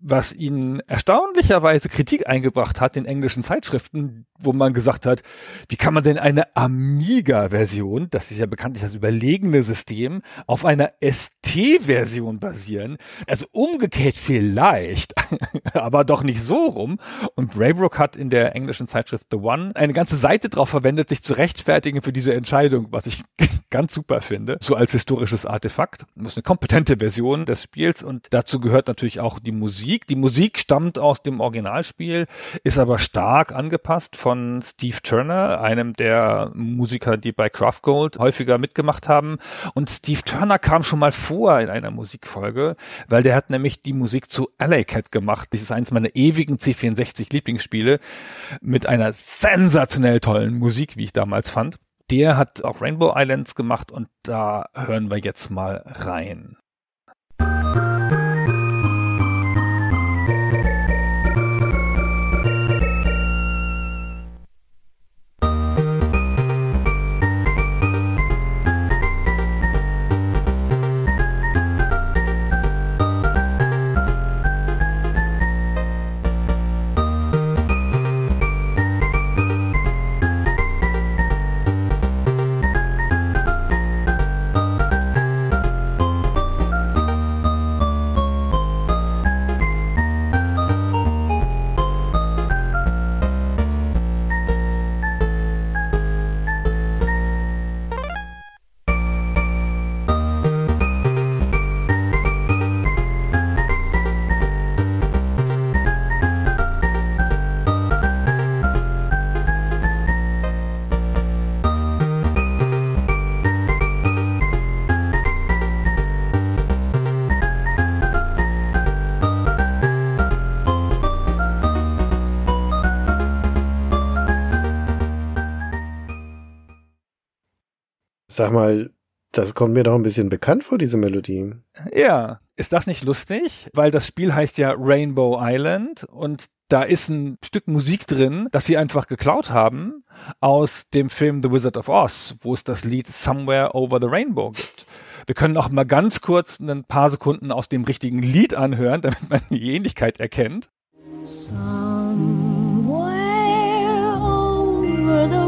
was ihnen erstaunlicherweise Kritik eingebracht hat in englischen Zeitschriften, wo man gesagt hat, wie kann man denn eine Amiga-Version, das ist ja bekanntlich das überlegene System, auf einer ST-Version basieren? Also umgekehrt vielleicht, aber doch nicht so rum. Und Braybrook hat in der englischen Zeitschrift The One eine ganze Seite drauf verwendet, sich zu rechtfertigen für diese Entscheidung, was ich ganz super finde, so als historisches Artefakt. Das ist eine kompetente Version des Spiels und dazu gehört natürlich auch die Musik Musik. Die Musik stammt aus dem Originalspiel, ist aber stark angepasst von Steve Turner, einem der Musiker, die bei Craft Gold häufiger mitgemacht haben. Und Steve Turner kam schon mal vor in einer Musikfolge, weil der hat nämlich die Musik zu LA Cat gemacht. Das ist eines meiner ewigen C64 Lieblingsspiele mit einer sensationell tollen Musik, wie ich damals fand. Der hat auch Rainbow Islands gemacht und da hören wir jetzt mal rein. Sag mal, das kommt mir doch ein bisschen bekannt vor, diese Melodie. Ja, ist das nicht lustig? Weil das Spiel heißt ja Rainbow Island und da ist ein Stück Musik drin, das sie einfach geklaut haben aus dem Film The Wizard of Oz, wo es das Lied Somewhere Over the Rainbow gibt. Wir können auch mal ganz kurz ein paar Sekunden aus dem richtigen Lied anhören, damit man die Ähnlichkeit erkennt. Somewhere over the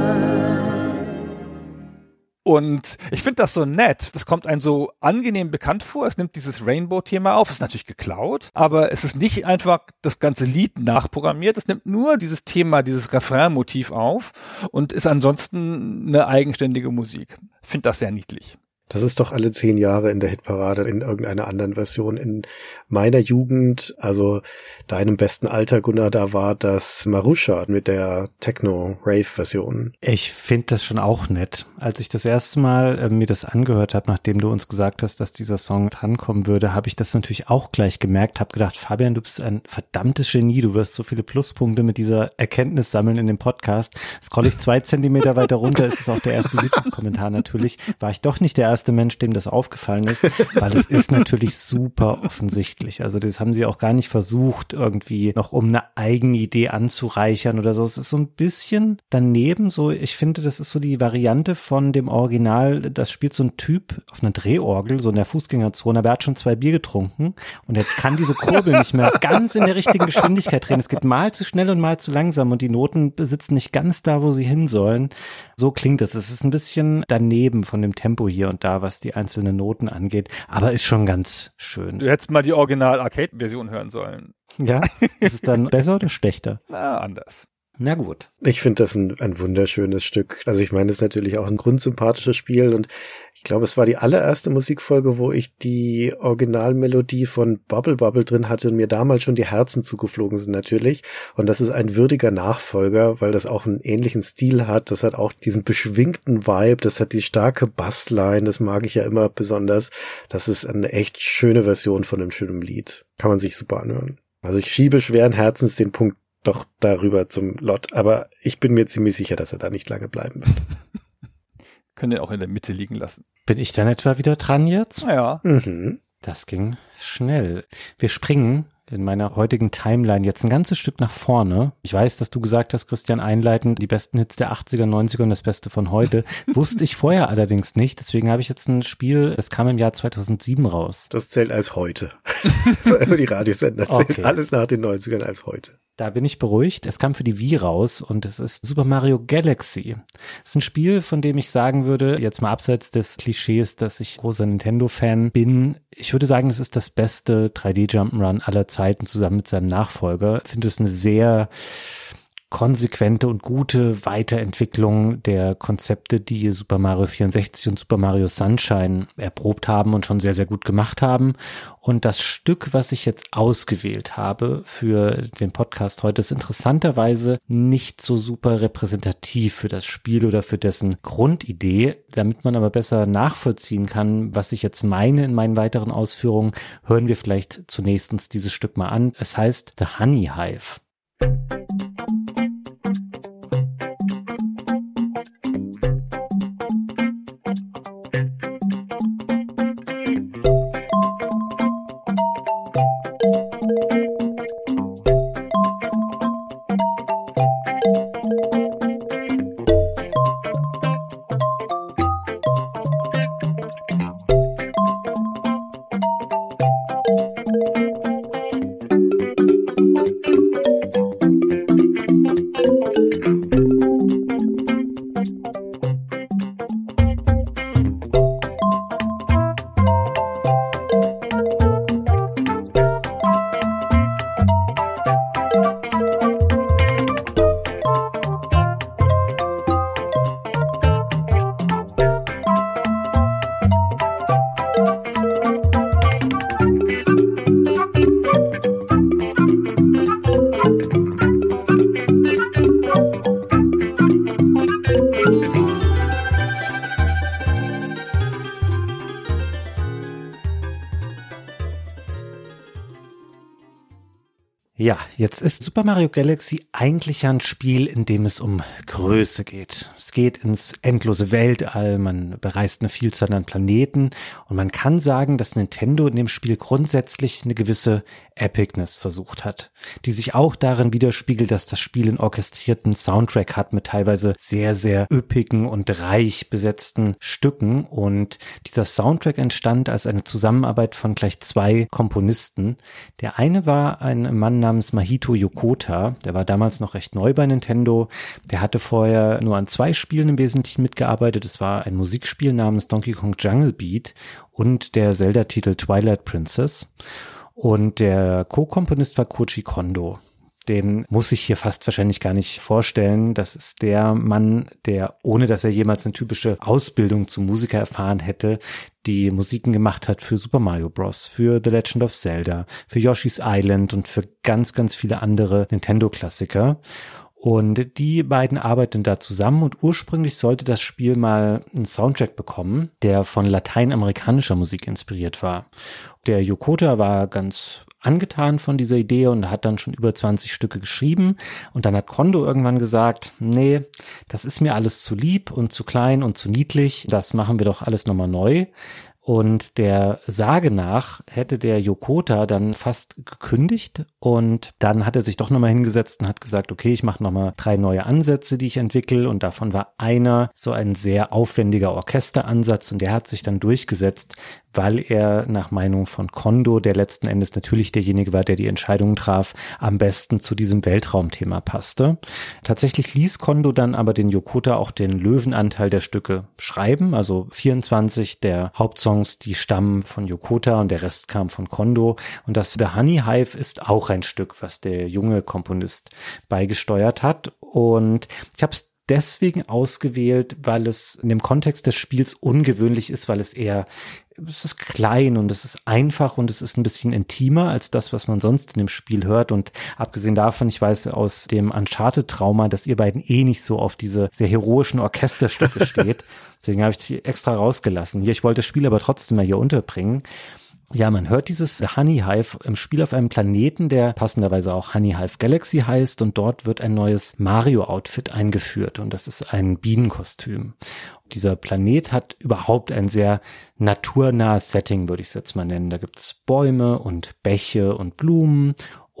Und ich finde das so nett. Das kommt einem so angenehm bekannt vor. Es nimmt dieses Rainbow-Thema auf, ist natürlich geklaut, aber es ist nicht einfach das ganze Lied nachprogrammiert. Es nimmt nur dieses Thema, dieses Refrain-Motiv auf und ist ansonsten eine eigenständige Musik. Finde das sehr niedlich. Das ist doch alle zehn Jahre in der Hitparade in irgendeiner anderen Version. In meiner Jugend, also deinem besten Alter, Gunnar, da war das Marusha mit der Techno-Rave-Version. Ich finde das schon auch nett. Als ich das erste Mal äh, mir das angehört habe, nachdem du uns gesagt hast, dass dieser Song drankommen würde, habe ich das natürlich auch gleich gemerkt, habe gedacht, Fabian, du bist ein verdammtes Genie, du wirst so viele Pluspunkte mit dieser Erkenntnis sammeln in dem Podcast. Scroll ich zwei Zentimeter weiter runter, ist es auch der erste YouTube-Kommentar natürlich. War ich doch nicht der erste erste Mensch, dem das aufgefallen ist, weil es ist natürlich super offensichtlich. Also das haben sie auch gar nicht versucht, irgendwie noch um eine eigene Idee anzureichern oder so. Es ist so ein bisschen daneben, so, ich finde, das ist so die Variante von dem Original, das spielt so ein Typ auf einer Drehorgel, so in der Fußgängerzone, aber er hat schon zwei Bier getrunken und er kann diese Kurbel nicht mehr ganz in der richtigen Geschwindigkeit drehen. Es geht mal zu schnell und mal zu langsam und die Noten sitzen nicht ganz da, wo sie hin sollen. So klingt es. Es ist ein bisschen daneben von dem Tempo hier und da, was die einzelnen Noten angeht, aber ist schon ganz schön. Du hättest mal die Original-Arcade-Version hören sollen. Ja, ist es dann besser oder schlechter? Na, anders. Na gut. Ich finde das ein, ein wunderschönes Stück. Also ich meine, es ist natürlich auch ein grundsympathisches Spiel und ich glaube, es war die allererste Musikfolge, wo ich die Originalmelodie von Bubble Bubble drin hatte und mir damals schon die Herzen zugeflogen sind natürlich. Und das ist ein würdiger Nachfolger, weil das auch einen ähnlichen Stil hat. Das hat auch diesen beschwingten Vibe, das hat die starke Bassline, das mag ich ja immer besonders. Das ist eine echt schöne Version von einem schönen Lied. Kann man sich super anhören. Also ich schiebe schweren Herzens den Punkt doch darüber zum Lot. Aber ich bin mir ziemlich sicher, dass er da nicht lange bleiben wird. Können wir auch in der Mitte liegen lassen. Bin ich dann etwa wieder dran jetzt? Naja. Mhm. Das ging schnell. Wir springen in meiner heutigen Timeline jetzt ein ganzes Stück nach vorne. Ich weiß, dass du gesagt hast, Christian, einleitend, die besten Hits der 80er, 90er und das Beste von heute. Wusste ich vorher allerdings nicht. Deswegen habe ich jetzt ein Spiel, es kam im Jahr 2007 raus. Das zählt als heute. Für die Radiosender zählt Okay. alles nach den 90ern als heute. Da bin ich beruhigt. Es kam für die Wii raus und es ist Super Mario Galaxy. Es ist ein Spiel, von dem ich sagen würde, jetzt mal abseits des Klischees, dass ich großer Nintendo-Fan bin, ich würde sagen, es ist das beste 3D-Jump'n'Run aller Zeiten zusammen mit seinem Nachfolger. Ich finde es eine sehr konsequente und gute Weiterentwicklung der Konzepte, die Super Mario 64 und Super Mario Sunshine erprobt haben und schon sehr, sehr gut gemacht haben. Und das Stück, was ich jetzt ausgewählt habe für den Podcast heute, ist interessanterweise nicht so super repräsentativ für das Spiel oder für dessen Grundidee. Damit man aber besser nachvollziehen kann, was ich jetzt meine in meinen weiteren Ausführungen, hören wir vielleicht zunächst uns dieses Stück mal an. Es heißt The Honey Hive. Jetzt ist Super Mario Galaxy eigentlich ein Spiel, in dem es um Größe geht. Es geht ins endlose Weltall, man bereist eine Vielzahl an Planeten und man kann sagen, dass Nintendo in dem Spiel grundsätzlich eine gewisse Epicness versucht hat, die sich auch darin widerspiegelt, dass das Spiel einen orchestrierten Soundtrack hat mit teilweise sehr, sehr üppigen und reich besetzten Stücken und dieser Soundtrack entstand als eine Zusammenarbeit von gleich zwei Komponisten. Der eine war ein Mann namens Mahito Yokota. Der war damals noch recht neu bei Nintendo. Der hatte vorher nur an zwei Spielen im Wesentlichen mitgearbeitet. Es war ein Musikspiel namens Donkey Kong Jungle Beat und der Zelda-Titel Twilight Princess. Und der Co-Komponist war Koji Kondo den muss ich hier fast wahrscheinlich gar nicht vorstellen. Das ist der Mann, der, ohne dass er jemals eine typische Ausbildung zum Musiker erfahren hätte, die Musiken gemacht hat für Super Mario Bros., für The Legend of Zelda, für Yoshi's Island und für ganz, ganz viele andere Nintendo-Klassiker. Und die beiden arbeiten da zusammen und ursprünglich sollte das Spiel mal einen Soundtrack bekommen, der von lateinamerikanischer Musik inspiriert war. Der Yokota war ganz angetan von dieser Idee und hat dann schon über 20 Stücke geschrieben. Und dann hat Kondo irgendwann gesagt, nee, das ist mir alles zu lieb und zu klein und zu niedlich. Das machen wir doch alles nochmal neu. Und der Sage nach hätte der Yokota dann fast gekündigt. Und dann hat er sich doch nochmal hingesetzt und hat gesagt, okay, ich mache nochmal drei neue Ansätze, die ich entwickle. Und davon war einer so ein sehr aufwendiger Orchesteransatz. Und der hat sich dann durchgesetzt, weil er nach Meinung von Kondo, der letzten Endes natürlich derjenige war, der die Entscheidungen traf, am besten zu diesem Weltraumthema passte. Tatsächlich ließ Kondo dann aber den Yokota auch den Löwenanteil der Stücke schreiben, also 24 der Hauptsongs, die stammen von Yokota und der Rest kam von Kondo. Und das The Honey Hive ist auch ein Stück, was der junge Komponist beigesteuert hat. Und ich habe es deswegen ausgewählt, weil es in dem Kontext des Spiels ungewöhnlich ist, weil es eher es ist klein und es ist einfach und es ist ein bisschen intimer als das, was man sonst in dem Spiel hört. Und abgesehen davon, ich weiß aus dem Uncharted-Trauma, dass ihr beiden eh nicht so auf diese sehr heroischen Orchesterstücke steht. Deswegen habe ich die extra rausgelassen. Hier, ich wollte das Spiel aber trotzdem mal hier unterbringen. Ja, man hört dieses Honey Hive im Spiel auf einem Planeten, der passenderweise auch Honey Hive Galaxy heißt und dort wird ein neues Mario-Outfit eingeführt und das ist ein Bienenkostüm. Dieser Planet hat überhaupt ein sehr naturnahes Setting, würde ich es jetzt mal nennen. Da gibt's Bäume und Bäche und Blumen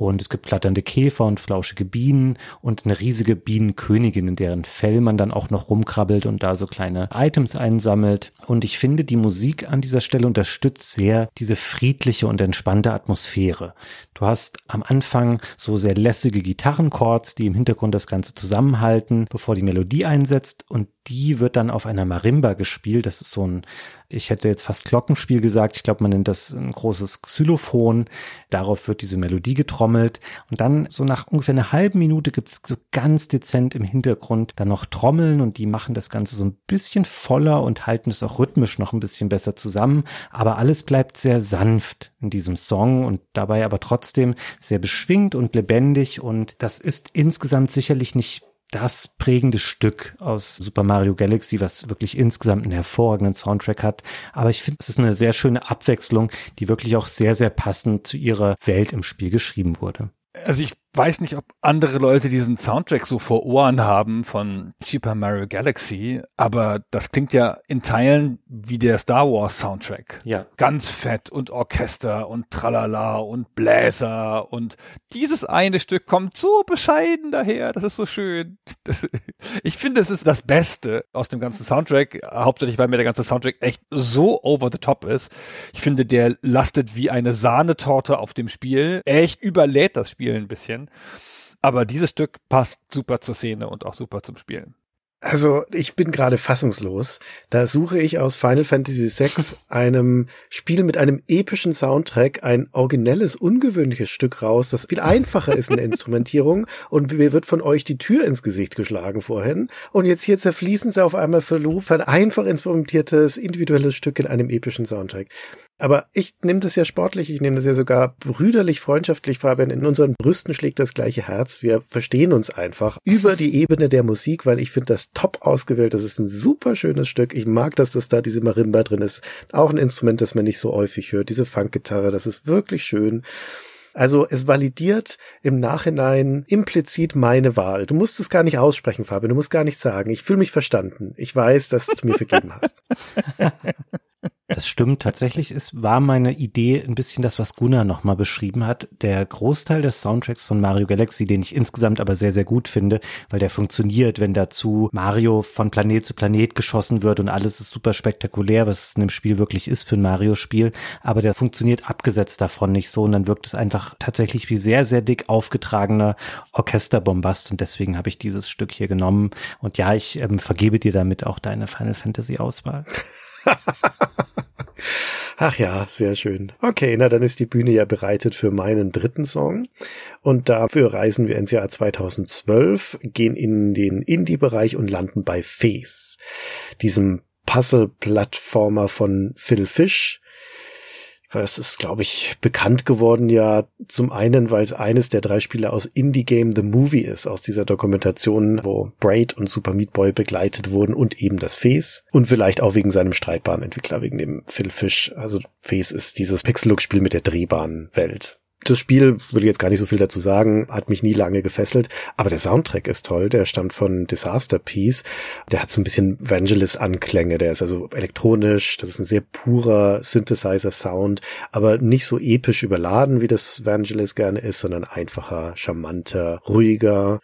und es gibt flatternde Käfer und flauschige Bienen und eine riesige Bienenkönigin, in deren Fell man dann auch noch rumkrabbelt und da so kleine Items einsammelt. Und ich finde, die Musik an dieser Stelle unterstützt sehr diese friedliche und entspannte Atmosphäre. Du hast am Anfang so sehr lässige Gitarrenchords, die im Hintergrund das Ganze zusammenhalten, bevor die Melodie einsetzt und die wird dann auf einer Marimba gespielt. Das ist so ein, ich hätte jetzt fast Glockenspiel gesagt. Ich glaube, man nennt das ein großes Xylophon. Darauf wird diese Melodie getrommelt. Und dann so nach ungefähr einer halben Minute gibt es so ganz dezent im Hintergrund dann noch Trommeln und die machen das Ganze so ein bisschen voller und halten es auch rhythmisch noch ein bisschen besser zusammen. Aber alles bleibt sehr sanft in diesem Song und dabei aber trotzdem sehr beschwingt und lebendig. Und das ist insgesamt sicherlich nicht das prägende Stück aus Super Mario Galaxy, was wirklich insgesamt einen hervorragenden Soundtrack hat. Aber ich finde, es ist eine sehr schöne Abwechslung, die wirklich auch sehr, sehr passend zu ihrer Welt im Spiel geschrieben wurde. Also ich weiß nicht, ob andere Leute diesen Soundtrack so vor Ohren haben von Super Mario Galaxy, aber das klingt ja in Teilen wie der Star Wars Soundtrack. Ja. Ganz fett und Orchester und Tralala und Bläser und dieses eine Stück kommt so bescheiden daher. Das ist so schön. Das, ich finde, es ist das Beste aus dem ganzen Soundtrack, hauptsächlich weil mir der ganze Soundtrack echt so over the top ist. Ich finde, der lastet wie eine Sahnetorte auf dem Spiel. Echt überlädt das Spiel ein bisschen bisschen. Aber dieses Stück passt super zur Szene und auch super zum Spielen. Also ich bin gerade fassungslos. Da suche ich aus Final Fantasy VI einem Spiel mit einem epischen Soundtrack ein originelles, ungewöhnliches Stück raus, das viel einfacher ist in der Instrumentierung und mir wird von euch die Tür ins Gesicht geschlagen vorhin. Und jetzt hier zerfließen sie auf einmal für Loop ein einfach instrumentiertes, individuelles Stück in einem epischen Soundtrack. Aber ich nehme das ja sportlich, ich nehme das ja sogar brüderlich, freundschaftlich, Fabian. In unseren Brüsten schlägt das gleiche Herz. Wir verstehen uns einfach über die Ebene der Musik, weil ich finde das top ausgewählt. Das ist ein super schönes Stück. Ich mag, dass das da diese Marimba drin ist. Auch ein Instrument, das man nicht so häufig hört. Diese Funkgitarre, das ist wirklich schön. Also es validiert im Nachhinein implizit meine Wahl. Du musst es gar nicht aussprechen, Fabian. Du musst gar nichts sagen. Ich fühle mich verstanden. Ich weiß, dass du mir vergeben hast. Das stimmt. Tatsächlich ist, war meine Idee ein bisschen das, was Gunnar nochmal beschrieben hat. Der Großteil des Soundtracks von Mario Galaxy, den ich insgesamt aber sehr, sehr gut finde, weil der funktioniert, wenn dazu Mario von Planet zu Planet geschossen wird und alles ist super spektakulär, was es in dem Spiel wirklich ist für ein Mario-Spiel. Aber der funktioniert abgesetzt davon nicht so und dann wirkt es einfach tatsächlich wie sehr, sehr dick aufgetragener Orchesterbombast und deswegen habe ich dieses Stück hier genommen. Und ja, ich ähm, vergebe dir damit auch deine Final Fantasy Auswahl. Ach ja, sehr schön. Okay, na dann ist die Bühne ja bereitet für meinen dritten Song. Und dafür reisen wir ins Jahr 2012, gehen in den Indie-Bereich und landen bei Face, diesem Puzzle-Plattformer von Phil Fish, es ist, glaube ich, bekannt geworden ja zum einen, weil es eines der drei Spiele aus Indie Game The Movie ist, aus dieser Dokumentation, wo Braid und Super Meat Boy begleitet wurden und eben das Face. Und vielleicht auch wegen seinem streitbaren Entwickler, wegen dem Phil Fish. Also Face ist dieses Pixel-Look-Spiel mit der drehbaren Welt. Das Spiel, will ich jetzt gar nicht so viel dazu sagen, hat mich nie lange gefesselt, aber der Soundtrack ist toll, der stammt von Disaster Piece, der hat so ein bisschen Vangelis-Anklänge, der ist also elektronisch, das ist ein sehr purer Synthesizer-Sound, aber nicht so episch überladen, wie das Vangelis gerne ist, sondern einfacher, charmanter, ruhiger.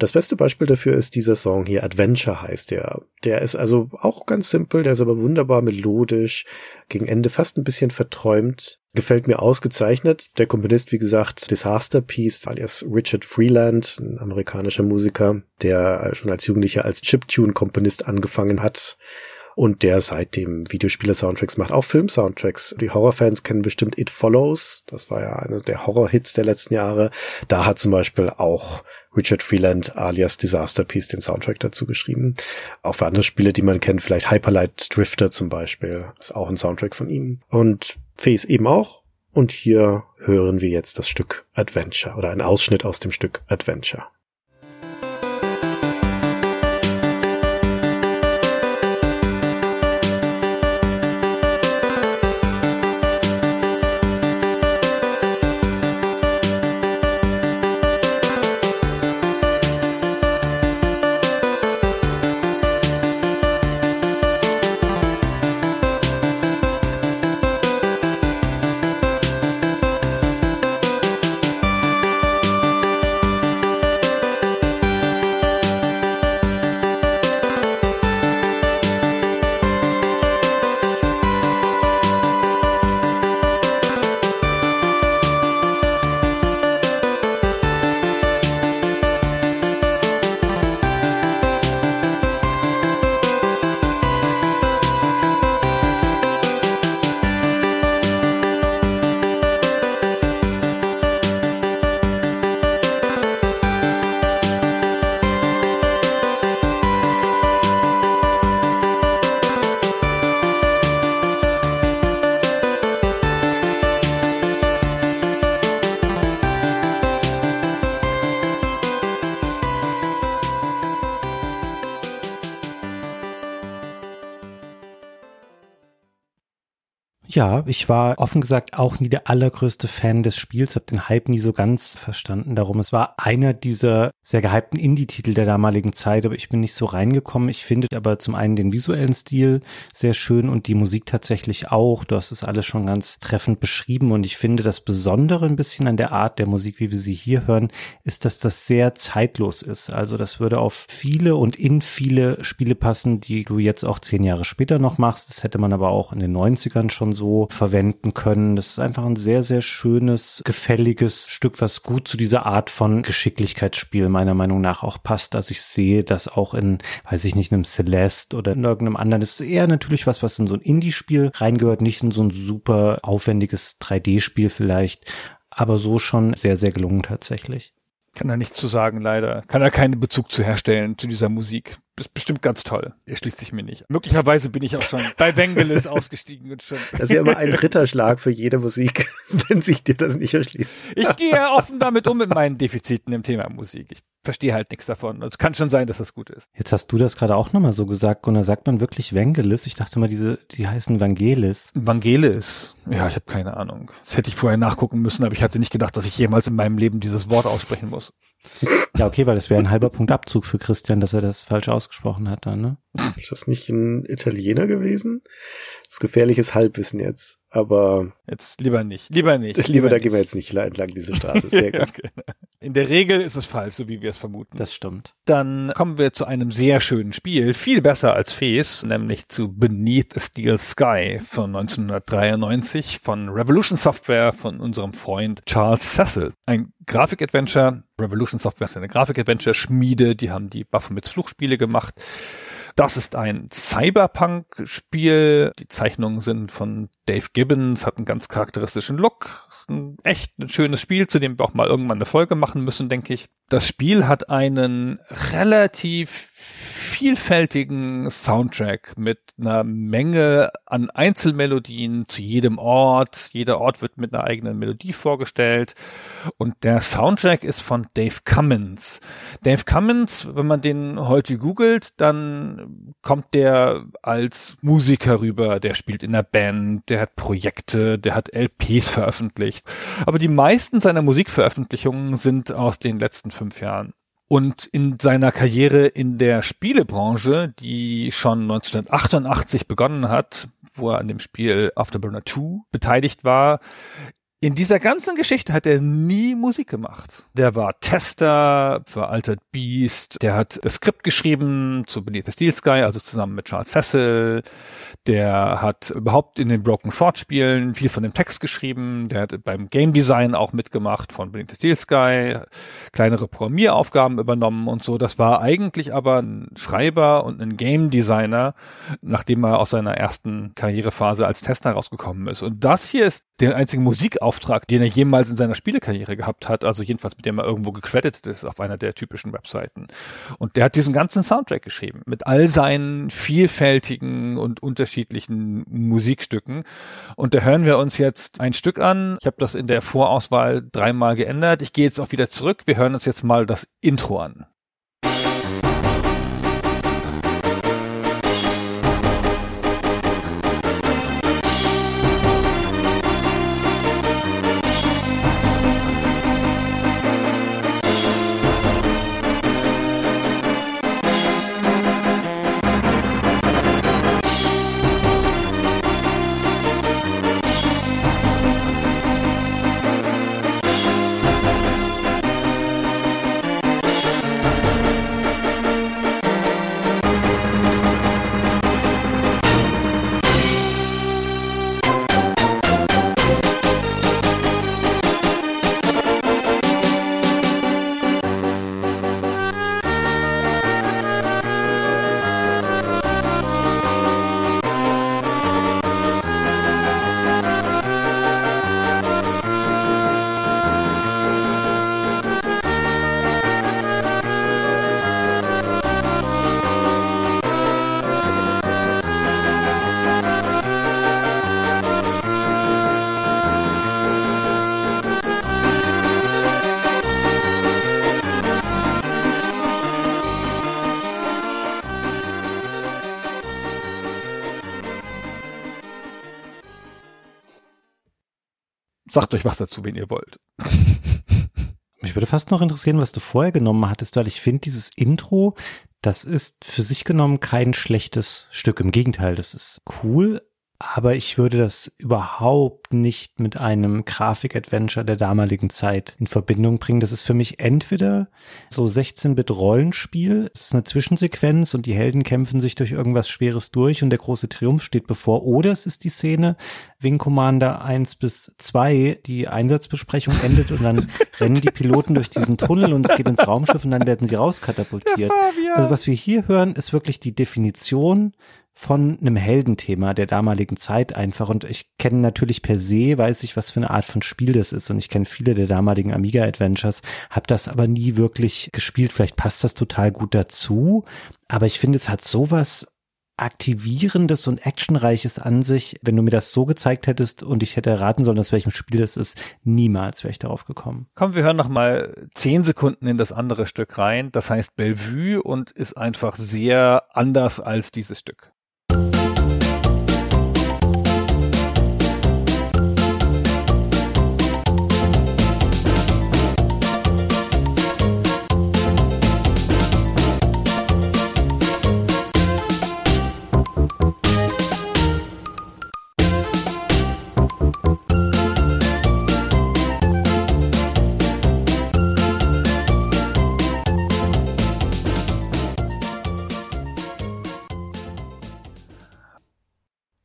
Das beste Beispiel dafür ist dieser Song hier, Adventure heißt der. Der ist also auch ganz simpel, der ist aber wunderbar melodisch, gegen Ende fast ein bisschen verträumt, gefällt mir ausgezeichnet. Der Komponist, wie gesagt, Disaster Piece, alias Richard Freeland, ein amerikanischer Musiker, der schon als Jugendlicher als Chiptune-Komponist angefangen hat und der seitdem Videospieler-Soundtracks macht, auch Film-Soundtracks. Die Horrorfans kennen bestimmt It Follows, das war ja einer der Horror-Hits der letzten Jahre. Da hat zum Beispiel auch Richard Freeland alias Disaster Piece den Soundtrack dazu geschrieben. Auch für andere Spiele, die man kennt, vielleicht Hyperlight Drifter zum Beispiel, ist auch ein Soundtrack von ihm. Und Face eben auch. Und hier hören wir jetzt das Stück Adventure oder ein Ausschnitt aus dem Stück Adventure. Ja, ich war offen gesagt auch nie der allergrößte Fan des Spiels, habe den Hype nie so ganz verstanden. Darum, es war einer dieser sehr gehypten Indie-Titel der damaligen Zeit, aber ich bin nicht so reingekommen. Ich finde aber zum einen den visuellen Stil sehr schön und die Musik tatsächlich auch. Du hast es alles schon ganz treffend beschrieben und ich finde das Besondere ein bisschen an der Art der Musik, wie wir sie hier hören, ist, dass das sehr zeitlos ist. Also das würde auf viele und in viele Spiele passen, die du jetzt auch zehn Jahre später noch machst. Das hätte man aber auch in den 90ern schon so verwenden können. Das ist einfach ein sehr, sehr schönes, gefälliges Stück, was gut zu dieser Art von Geschicklichkeitsspiel meiner Meinung nach auch passt. Also ich sehe das auch in, weiß ich nicht, einem Celeste oder in irgendeinem anderen. Das ist eher natürlich was, was in so ein Indie-Spiel reingehört, nicht in so ein super aufwendiges 3D-Spiel vielleicht, aber so schon sehr, sehr gelungen tatsächlich. Kann da nichts zu sagen, leider. Kann da keinen Bezug zu herstellen, zu dieser Musik. Das ist bestimmt ganz toll. Erschließt sich mir nicht. Möglicherweise bin ich auch schon bei Wengelis ausgestiegen und schon. Das ist ja immer ein Ritterschlag für jede Musik, wenn sich dir das nicht erschließt. Ich gehe offen damit um mit meinen Defiziten im Thema Musik. Ich verstehe halt nichts davon. Es kann schon sein, dass das gut ist. Jetzt hast du das gerade auch nochmal so gesagt, Gunnar. Sagt man wirklich Wengelis? Ich dachte mal, diese, die heißen Vangelis. Vangelis. Ja, ich habe keine Ahnung. Das hätte ich vorher nachgucken müssen, aber ich hatte nicht gedacht, dass ich jemals in meinem Leben dieses Wort aussprechen muss. Ja, okay, weil das wäre ein halber Punkt Abzug für Christian, dass er das falsch ausgesprochen hat dann, ne? Ist das nicht ein Italiener gewesen? Das ist gefährliches Halbwissen jetzt. Aber jetzt lieber nicht. Lieber nicht. Lieber, lieber da nicht. gehen wir jetzt nicht entlang diese Straße. Sehr gut. okay. In der Regel ist es falsch, so wie wir es vermuten. Das stimmt. Dann kommen wir zu einem sehr schönen Spiel, viel besser als Fes, nämlich zu Beneath a Steel Sky von 1993 von Revolution Software von unserem Freund Charles Cecil. Ein Grafik-Adventure. Revolution Software ist eine Grafik-Adventure-Schmiede, die haben die Baphomets Fluchspiele gemacht. Das ist ein Cyberpunk-Spiel. Die Zeichnungen sind von Dave Gibbons, hat einen ganz charakteristischen Look. Ein echt ein schönes Spiel, zu dem wir auch mal irgendwann eine Folge machen müssen, denke ich. Das Spiel hat einen relativ vielfältigen Soundtrack mit einer Menge an Einzelmelodien zu jedem Ort. Jeder Ort wird mit einer eigenen Melodie vorgestellt. Und der Soundtrack ist von Dave Cummins. Dave Cummins, wenn man den heute googelt, dann kommt der als Musiker rüber. Der spielt in der Band, der hat Projekte, der hat LPs veröffentlicht. Aber die meisten seiner Musikveröffentlichungen sind aus den letzten fünf Jahren. Und in seiner Karriere in der Spielebranche, die schon 1988 begonnen hat, wo er an dem Spiel Afterburner 2 beteiligt war, in dieser ganzen Geschichte hat er nie Musik gemacht. Der war Tester für Altered Beast, der hat das Skript geschrieben zu Beneath the Steel Sky, also zusammen mit Charles Cecil. Der hat überhaupt in den Broken Sword Spielen viel von dem Text geschrieben. Der hat beim Game Design auch mitgemacht von Beneath the Steel Sky, kleinere Programmieraufgaben übernommen und so. Das war eigentlich aber ein Schreiber und ein Game Designer, nachdem er aus seiner ersten Karrierephase als Tester rausgekommen ist. Und das hier ist der einzige Musikauftrag, den er jemals in seiner Spielekarriere gehabt hat, also jedenfalls mit dem er irgendwo gecredited ist auf einer der typischen Webseiten. Und der hat diesen ganzen Soundtrack geschrieben mit all seinen vielfältigen und unterschiedlichen Musikstücken. Und da hören wir uns jetzt ein Stück an. Ich habe das in der Vorauswahl dreimal geändert. Ich gehe jetzt auch wieder zurück. Wir hören uns jetzt mal das Intro an. Sagt euch was dazu, wenn ihr wollt. Mich würde fast noch interessieren, was du vorher genommen hattest, weil ich finde, dieses Intro, das ist für sich genommen kein schlechtes Stück. Im Gegenteil, das ist cool, aber ich würde das überhaupt nicht mit einem Grafik-Adventure der damaligen Zeit in Verbindung bringen. Das ist für mich entweder so 16-Bit-Rollenspiel, es ist eine Zwischensequenz und die Helden kämpfen sich durch irgendwas Schweres durch und der große Triumph steht bevor, oder es ist die Szene Wing Commander 1 bis 2, die Einsatzbesprechung endet und dann rennen die Piloten durch diesen Tunnel und es geht ins Raumschiff und dann werden sie rauskatapultiert. Also was wir hier hören, ist wirklich die Definition von einem Heldenthema der damaligen Zeit einfach. Und ich kenne natürlich per se, weiß ich, was für eine Art von Spiel das ist. Und ich kenne viele der damaligen Amiga Adventures, habe das aber nie wirklich gespielt. Vielleicht passt das total gut dazu. Aber ich finde, es hat sowas aktivierendes und actionreiches an sich. Wenn du mir das so gezeigt hättest und ich hätte erraten sollen, aus welchem Spiel das ist, niemals wäre ich darauf gekommen. Komm, wir hören noch mal zehn Sekunden in das andere Stück rein. Das heißt Bellevue und ist einfach sehr anders als dieses Stück.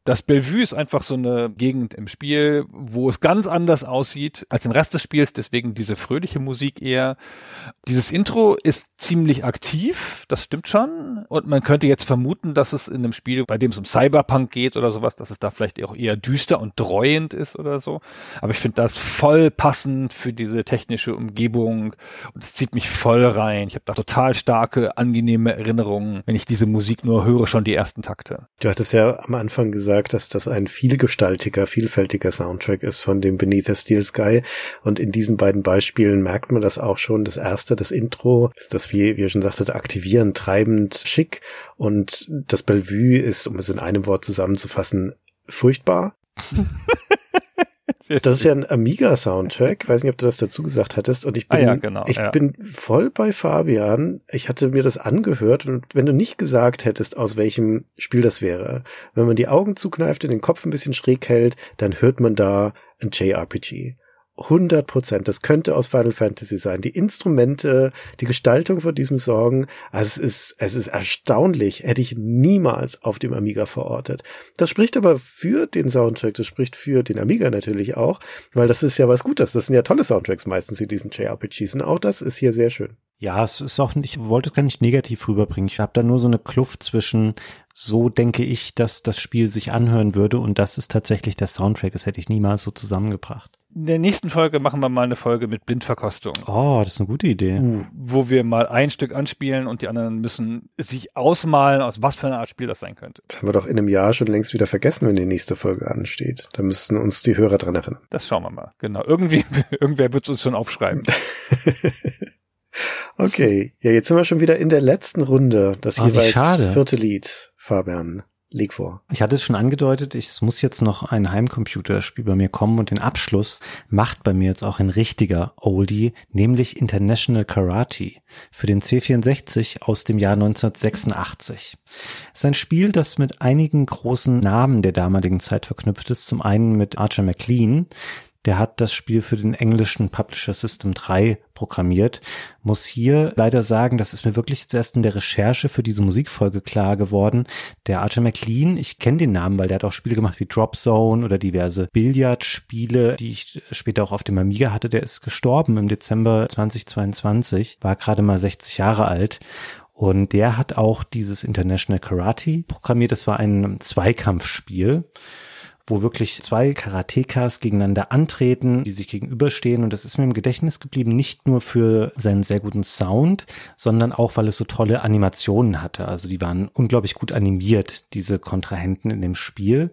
Das Bellevue ist einfach so eine Gegend im Spiel, wo es ganz anders aussieht als im Rest des Spiels, deswegen diese fröhliche Musik eher. Dieses Intro ist ziemlich aktiv, das stimmt schon. Und man könnte jetzt vermuten, dass es in einem Spiel, bei dem es um Cyberpunk geht oder sowas, dass es da vielleicht auch eher düster und dreuend ist oder so. Aber ich finde das voll passend für diese technische Umgebung und es zieht mich voll rein. Ich habe da total starke, angenehme Erinnerungen, wenn ich diese Musik nur höre, schon die ersten Takte. Du hattest ja am Anfang gesagt, dass das ein vielgestaltiger, vielfältiger Soundtrack ist von dem Beneath the Steel Sky. Und in diesen beiden Beispielen merkt man das auch schon. Das erste, das Intro, ist das, wie, wie ihr schon sagtet, aktivierend, treibend, schick. Und das Bellevue ist, um es in einem Wort zusammenzufassen, furchtbar. Das ist ja ein Amiga-Soundtrack. Weiß nicht, ob du das dazu gesagt hattest. Und ich bin, ah ja, genau, ich ja. bin voll bei Fabian. Ich hatte mir das angehört und wenn du nicht gesagt hättest, aus welchem Spiel das wäre, wenn man die Augen zukneift und den Kopf ein bisschen schräg hält, dann hört man da ein JRPG. 100 Prozent. Das könnte aus Final Fantasy sein. Die Instrumente, die Gestaltung von diesem Song, also es ist, es ist erstaunlich. Hätte ich niemals auf dem Amiga verortet. Das spricht aber für den Soundtrack. Das spricht für den Amiga natürlich auch, weil das ist ja was Gutes. Das sind ja tolle Soundtracks meistens in diesen JRPGs und auch das ist hier sehr schön. Ja, es ist auch ich wollte es gar nicht negativ rüberbringen. Ich habe da nur so eine Kluft zwischen, so denke ich, dass das Spiel sich anhören würde und das ist tatsächlich der Soundtrack. Das hätte ich niemals so zusammengebracht. In der nächsten Folge machen wir mal eine Folge mit Blindverkostung. Oh, das ist eine gute Idee. Uh. Wo wir mal ein Stück anspielen und die anderen müssen sich ausmalen, aus was für eine Art Spiel das sein könnte. Das haben wir doch in einem Jahr schon längst wieder vergessen, wenn die nächste Folge ansteht. Da müssten uns die Hörer dran erinnern. Das schauen wir mal. Genau. Irgendwie, irgendwer wird es uns schon aufschreiben. okay. Ja, jetzt sind wir schon wieder in der letzten Runde. Das Oh, wie jeweils vierte Lied. Fabian, leg vor. Ich hatte es schon angedeutet, ich, es muss jetzt noch ein Heimcomputerspiel bei mir kommen und den Abschluss macht bei mir jetzt auch ein richtiger Oldie, nämlich International Karate für den C64 aus dem Jahr 1986. Es ist ein Spiel, das mit einigen großen Namen der damaligen Zeit verknüpft ist. Zum einen mit Archer McLean, der hat das Spiel für den englischen Publisher System 3 programmiert. Muss hier leider sagen, das ist mir wirklich jetzt erst in der Recherche für diese Musikfolge klar geworden. Der Archer McLean, ich kenne den Namen, weil der hat auch Spiele gemacht wie Drop Zone oder diverse Billardspiele, die ich später auch auf dem Amiga hatte. Der ist gestorben im Dezember 2022, war gerade mal 60 Jahre alt. Und der hat auch dieses International Karate programmiert. Das war ein Zweikampfspiel wo wirklich zwei Karatekas gegeneinander antreten, die sich gegenüberstehen. Und das ist mir im Gedächtnis geblieben, nicht nur für seinen sehr guten Sound, sondern auch, weil es so tolle Animationen hatte. Also die waren unglaublich gut animiert, diese Kontrahenten in dem Spiel.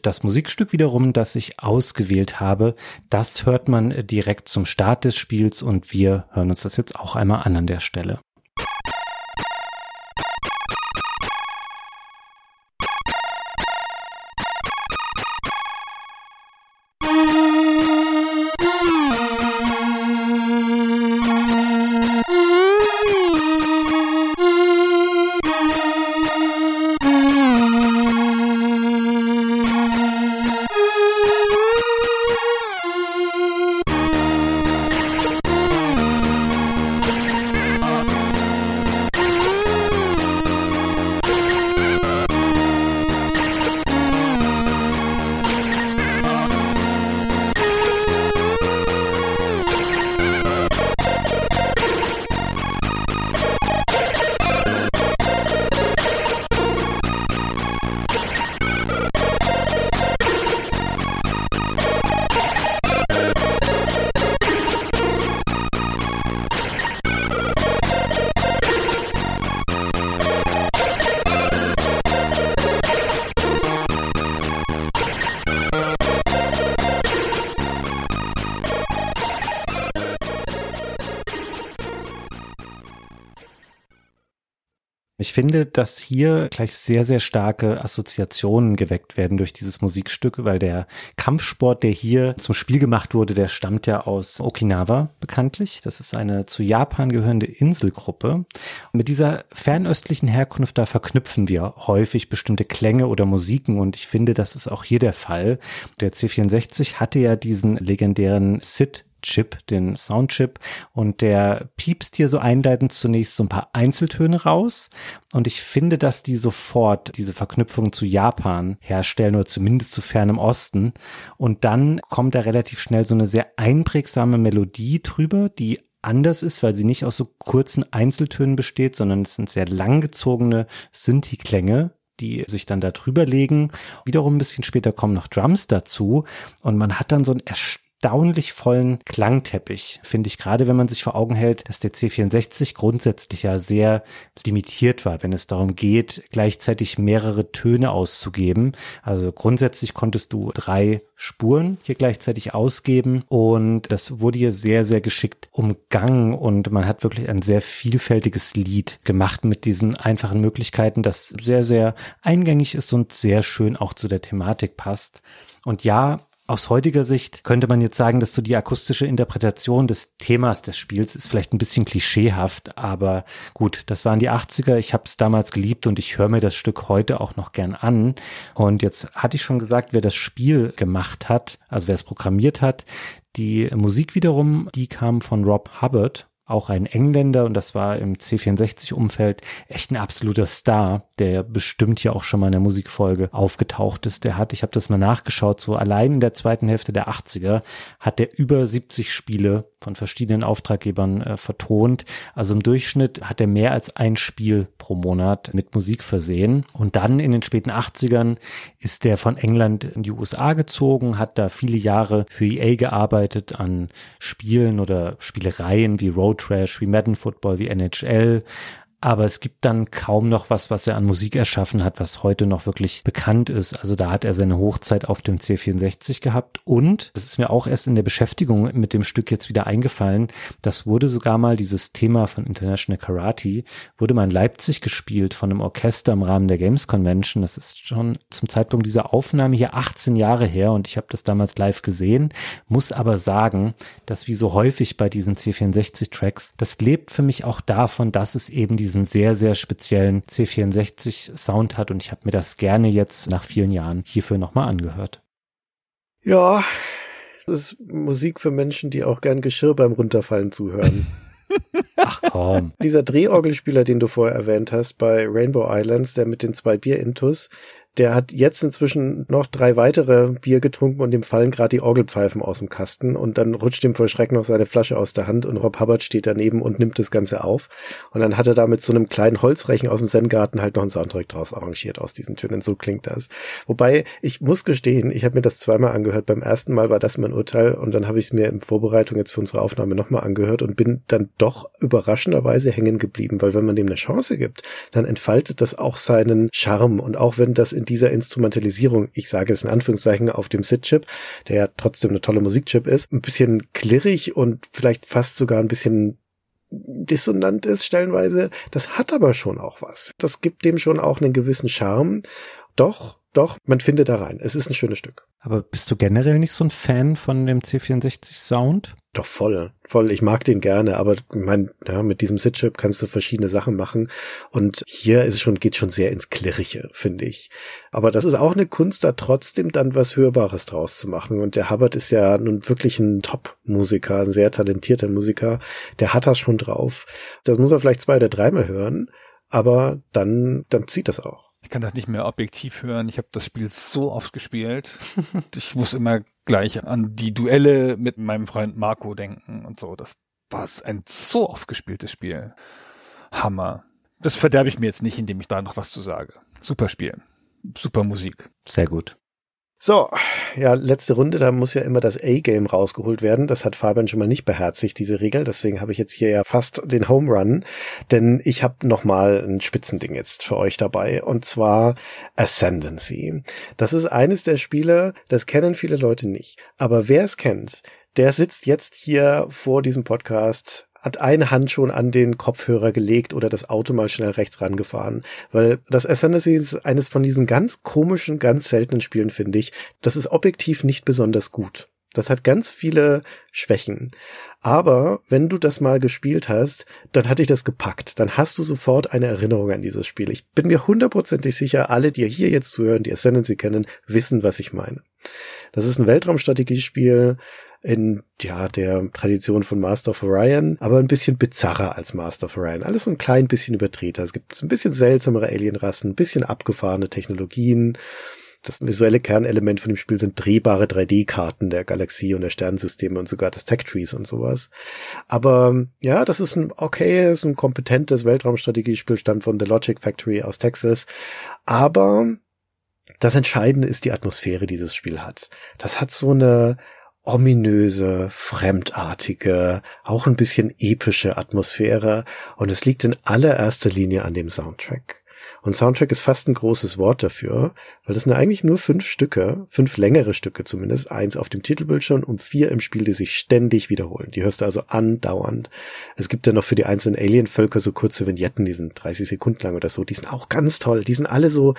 Das Musikstück wiederum, das ich ausgewählt habe, das hört man direkt zum Start des Spiels und wir hören uns das jetzt auch einmal an an der Stelle. Finde, dass hier gleich sehr, sehr starke Assoziationen geweckt werden durch dieses Musikstück, weil der Kampfsport, der hier zum Spiel gemacht wurde, der stammt ja aus Okinawa bekanntlich. Das ist eine zu Japan gehörende Inselgruppe. Und mit dieser fernöstlichen Herkunft, da verknüpfen wir häufig bestimmte Klänge oder Musiken und ich finde, das ist auch hier der Fall. Der C64 hatte ja diesen legendären Sid Chip, den Soundchip, und der piepst hier so einleitend zunächst so ein paar Einzeltöne raus. Und ich finde, dass die sofort diese Verknüpfung zu Japan herstellen oder zumindest zu fernem Osten. Und dann kommt da relativ schnell so eine sehr einprägsame Melodie drüber, die anders ist, weil sie nicht aus so kurzen Einzeltönen besteht, sondern es sind sehr langgezogene Synthi-Klänge, die sich dann da drüber legen. Wiederum ein bisschen später kommen noch Drums dazu und man hat dann so ein erstaunlich vollen Klangteppich, finde ich, gerade wenn man sich vor Augen hält, dass der C64 grundsätzlich ja sehr limitiert war, wenn es darum geht, gleichzeitig mehrere Töne auszugeben. Also grundsätzlich konntest du drei Spuren hier gleichzeitig ausgeben und das wurde hier sehr, sehr geschickt umgangen und man hat wirklich ein sehr vielfältiges Lied gemacht mit diesen einfachen Möglichkeiten, das sehr, sehr eingängig ist und sehr schön auch zu der Thematik passt. Und ja, aus heutiger Sicht könnte man jetzt sagen, dass so die akustische Interpretation des Themas des Spiels ist vielleicht ein bisschen klischeehaft, aber gut, das waren die 80er, ich habe es damals geliebt und ich höre mir das Stück heute auch noch gern an. Und jetzt hatte ich schon gesagt, wer das Spiel gemacht hat, also wer es programmiert hat, die Musik wiederum, die kam von Rob Hubbard auch ein Engländer und das war im C64-Umfeld echt ein absoluter Star, der bestimmt ja auch schon mal in der Musikfolge aufgetaucht ist. Der hat, ich habe das mal nachgeschaut, so allein in der zweiten Hälfte der 80er hat der über 70 Spiele von verschiedenen Auftraggebern äh, vertont. Also im Durchschnitt hat er mehr als ein Spiel pro Monat mit Musik versehen. Und dann in den späten 80ern ist der von England in die USA gezogen, hat da viele Jahre für EA gearbeitet an Spielen oder Spielereien wie Road Trash, wie Madden Football, wie NHL, aber es gibt dann kaum noch was, was er an Musik erschaffen hat, was heute noch wirklich bekannt ist. Also da hat er seine Hochzeit auf dem C64 gehabt und das ist mir auch erst in der Beschäftigung mit dem Stück jetzt wieder eingefallen. Das wurde sogar mal dieses Thema von International Karate wurde mal in Leipzig gespielt von einem Orchester im Rahmen der Games Convention. Das ist schon zum Zeitpunkt dieser Aufnahme hier 18 Jahre her und ich habe das damals live gesehen, muss aber sagen, dass wie so häufig bei diesen C64 Tracks, das lebt für mich auch davon, dass es eben diese diesen sehr, sehr speziellen C64 Sound hat und ich habe mir das gerne jetzt nach vielen Jahren hierfür nochmal angehört. Ja, das ist Musik für Menschen, die auch gern Geschirr beim Runterfallen zuhören. Ach komm. Dieser Drehorgelspieler, den du vorher erwähnt hast bei Rainbow Islands, der mit den zwei Bier-Intus, der hat jetzt inzwischen noch drei weitere Bier getrunken und dem fallen gerade die Orgelpfeifen aus dem Kasten und dann rutscht ihm vor Schreck noch seine Flasche aus der Hand und Rob Hubbard steht daneben und nimmt das Ganze auf. Und dann hat er da mit so einem kleinen Holzrechen aus dem Zen-Garten halt noch einen Soundtrack draus arrangiert aus diesen Tönen. So klingt das. Wobei, ich muss gestehen, ich habe mir das zweimal angehört. Beim ersten Mal war das mein Urteil und dann habe ich es mir in Vorbereitung jetzt für unsere Aufnahme nochmal angehört und bin dann doch überraschenderweise hängen geblieben, weil wenn man dem eine Chance gibt, dann entfaltet das auch seinen Charme und auch wenn das in in dieser Instrumentalisierung, ich sage es in Anführungszeichen, auf dem SID-Chip, der ja trotzdem eine tolle Musikchip ist, ein bisschen klirrig und vielleicht fast sogar ein bisschen dissonant ist stellenweise. Das hat aber schon auch was. Das gibt dem schon auch einen gewissen Charme. Doch, doch, man findet da rein. Es ist ein schönes Stück. Aber bist du generell nicht so ein Fan von dem C64 Sound? Doch voll, voll. Ich mag den gerne, aber mein, ja, mit diesem Sit-Chip kannst du verschiedene Sachen machen. Und hier ist es schon, geht schon sehr ins Klirrige, finde ich. Aber das ist auch eine Kunst, da trotzdem dann was Hörbares draus zu machen. Und der Hubbard ist ja nun wirklich ein Top-Musiker, ein sehr talentierter Musiker. Der hat das schon drauf. Das muss er vielleicht zwei oder dreimal hören, aber dann, dann zieht das auch. Ich kann das nicht mehr objektiv hören. Ich habe das Spiel so oft gespielt. ich muss immer gleich an die Duelle mit meinem Freund Marco denken und so. Das war ein so oft gespieltes Spiel. Hammer. Das verderbe ich mir jetzt nicht, indem ich da noch was zu sage. Super Spiel. Super Musik. Sehr gut. So, ja, letzte Runde, da muss ja immer das A-Game rausgeholt werden. Das hat Fabian schon mal nicht beherzigt, diese Regel. Deswegen habe ich jetzt hier ja fast den Home Run, denn ich habe noch mal ein Spitzending jetzt für euch dabei und zwar Ascendancy. Das ist eines der Spiele, das kennen viele Leute nicht. Aber wer es kennt, der sitzt jetzt hier vor diesem Podcast hat eine Hand schon an den Kopfhörer gelegt oder das Auto mal schnell rechts rangefahren. Weil das Ascendancy ist eines von diesen ganz komischen, ganz seltenen Spielen, finde ich. Das ist objektiv nicht besonders gut. Das hat ganz viele Schwächen. Aber wenn du das mal gespielt hast, dann hat dich das gepackt. Dann hast du sofort eine Erinnerung an dieses Spiel. Ich bin mir hundertprozentig sicher, alle, die hier jetzt zuhören, die Ascendancy kennen, wissen, was ich meine. Das ist ein Weltraumstrategiespiel in ja der Tradition von Master of Orion, aber ein bisschen bizarrer als Master of Orion. Alles so ein klein bisschen überdrehter. Es gibt so ein bisschen seltsamere Alienrassen, ein bisschen abgefahrene Technologien. Das visuelle Kernelement von dem Spiel sind drehbare 3D-Karten der Galaxie und der Sternensysteme und sogar des Tech Trees und sowas. Aber ja, das ist ein okay, ist ein kompetentes Weltraumstrategiespiel, stammt von The Logic Factory aus Texas. Aber das Entscheidende ist die Atmosphäre, die dieses Spiel hat. Das hat so eine ominöse, fremdartige, auch ein bisschen epische Atmosphäre und es liegt in allererster Linie an dem Soundtrack. Und Soundtrack ist fast ein großes Wort dafür, weil das sind eigentlich nur fünf Stücke, fünf längere Stücke zumindest, eins auf dem Titelbildschirm und vier im Spiel, die sich ständig wiederholen. Die hörst du also andauernd. Es gibt ja noch für die einzelnen Alien-Völker so kurze Vignetten, die sind 30 Sekunden lang oder so. Die sind auch ganz toll. Die sind alle so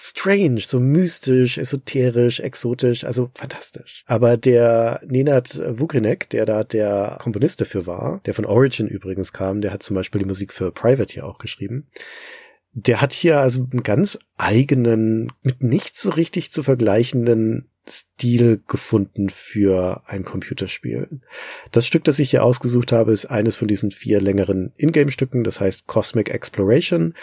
strange, so mystisch, esoterisch, exotisch, also fantastisch. Aber der Nenad Vugrinek, der da der Komponist dafür war, der von Origin übrigens kam, der hat zum Beispiel die Musik für Private hier auch geschrieben. Der hat hier also einen ganz eigenen, mit nicht so richtig zu vergleichenden Stil gefunden für ein Computerspiel. Das Stück, das ich hier ausgesucht habe, ist eines von diesen vier längeren Ingame-Stücken, das heißt Cosmic Exploration.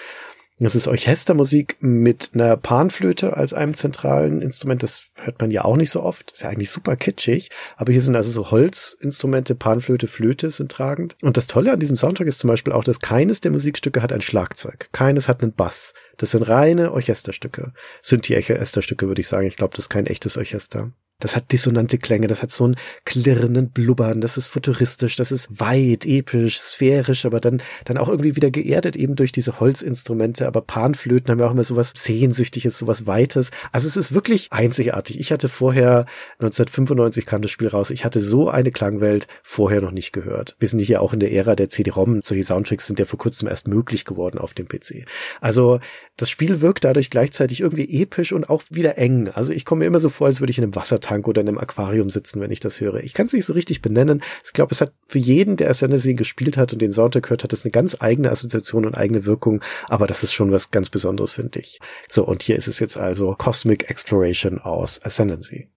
Das ist Orchestermusik mit einer Panflöte als einem zentralen Instrument. Das hört man ja auch nicht so oft. ist ja eigentlich super kitschig. Aber hier sind also so Holzinstrumente, Panflöte, Flöte sind tragend. Und das Tolle an diesem Soundtrack ist zum Beispiel auch, dass keines der Musikstücke hat ein Schlagzeug. Keines hat einen Bass. Das sind reine Orchesterstücke. Synthi-Orchesterstücke würde ich sagen. Ich glaube, das ist kein echtes Orchester. Das hat dissonante Klänge, das hat so einen klirrenden Blubbern, das ist futuristisch, das ist weit, episch, sphärisch, aber dann, dann auch irgendwie wieder geerdet eben durch diese Holzinstrumente. Aber Panflöten haben ja auch immer sowas Sehnsüchtiges, sowas Weites. Also es ist wirklich einzigartig. Ich hatte vorher, 1995 kam das Spiel raus, ich hatte so eine Klangwelt vorher noch nicht gehört. Wir sind hier auch in der Ära der CD-ROM. Solche Soundtracks sind ja vor kurzem erst möglich geworden auf dem PC. Also das Spiel wirkt dadurch gleichzeitig irgendwie episch und auch wieder eng. Also ich komme mir immer so vor, als würde ich in einem Wassertank oder in einem Aquarium sitzen, wenn ich das höre. Ich kann es nicht so richtig benennen. Ich glaube, es hat für jeden, der Ascendancy gespielt hat und den Soundtrack hört, hat es eine ganz eigene Assoziation und eigene Wirkung. Aber das ist schon was ganz Besonderes, finde ich. So, und hier ist es jetzt also Cosmic Exploration aus Ascendancy.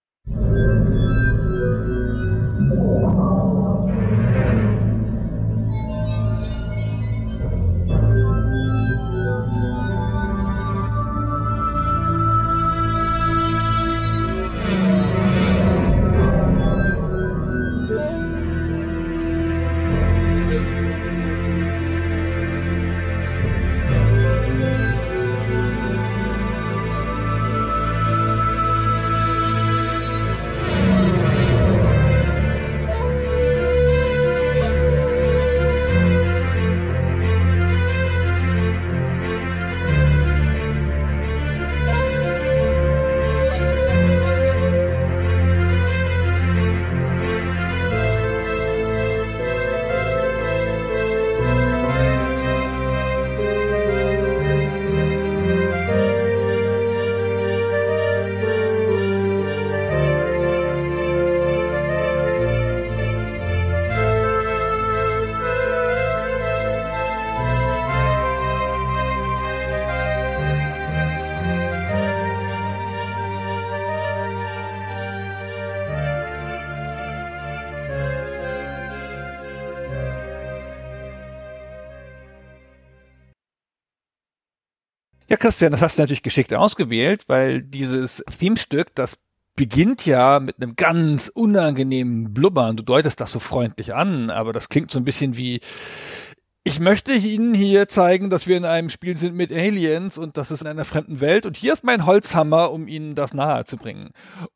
Christian, das hast du natürlich geschickt ausgewählt, weil dieses Themestück, das beginnt ja mit einem ganz unangenehmen Blubbern. Du deutest das so freundlich an, aber das klingt so ein bisschen wie, ich möchte Ihnen hier zeigen, dass wir in einem Spiel sind mit Aliens und das ist in einer fremden Welt und hier ist mein Holzhammer, um Ihnen das nahe zu bringen.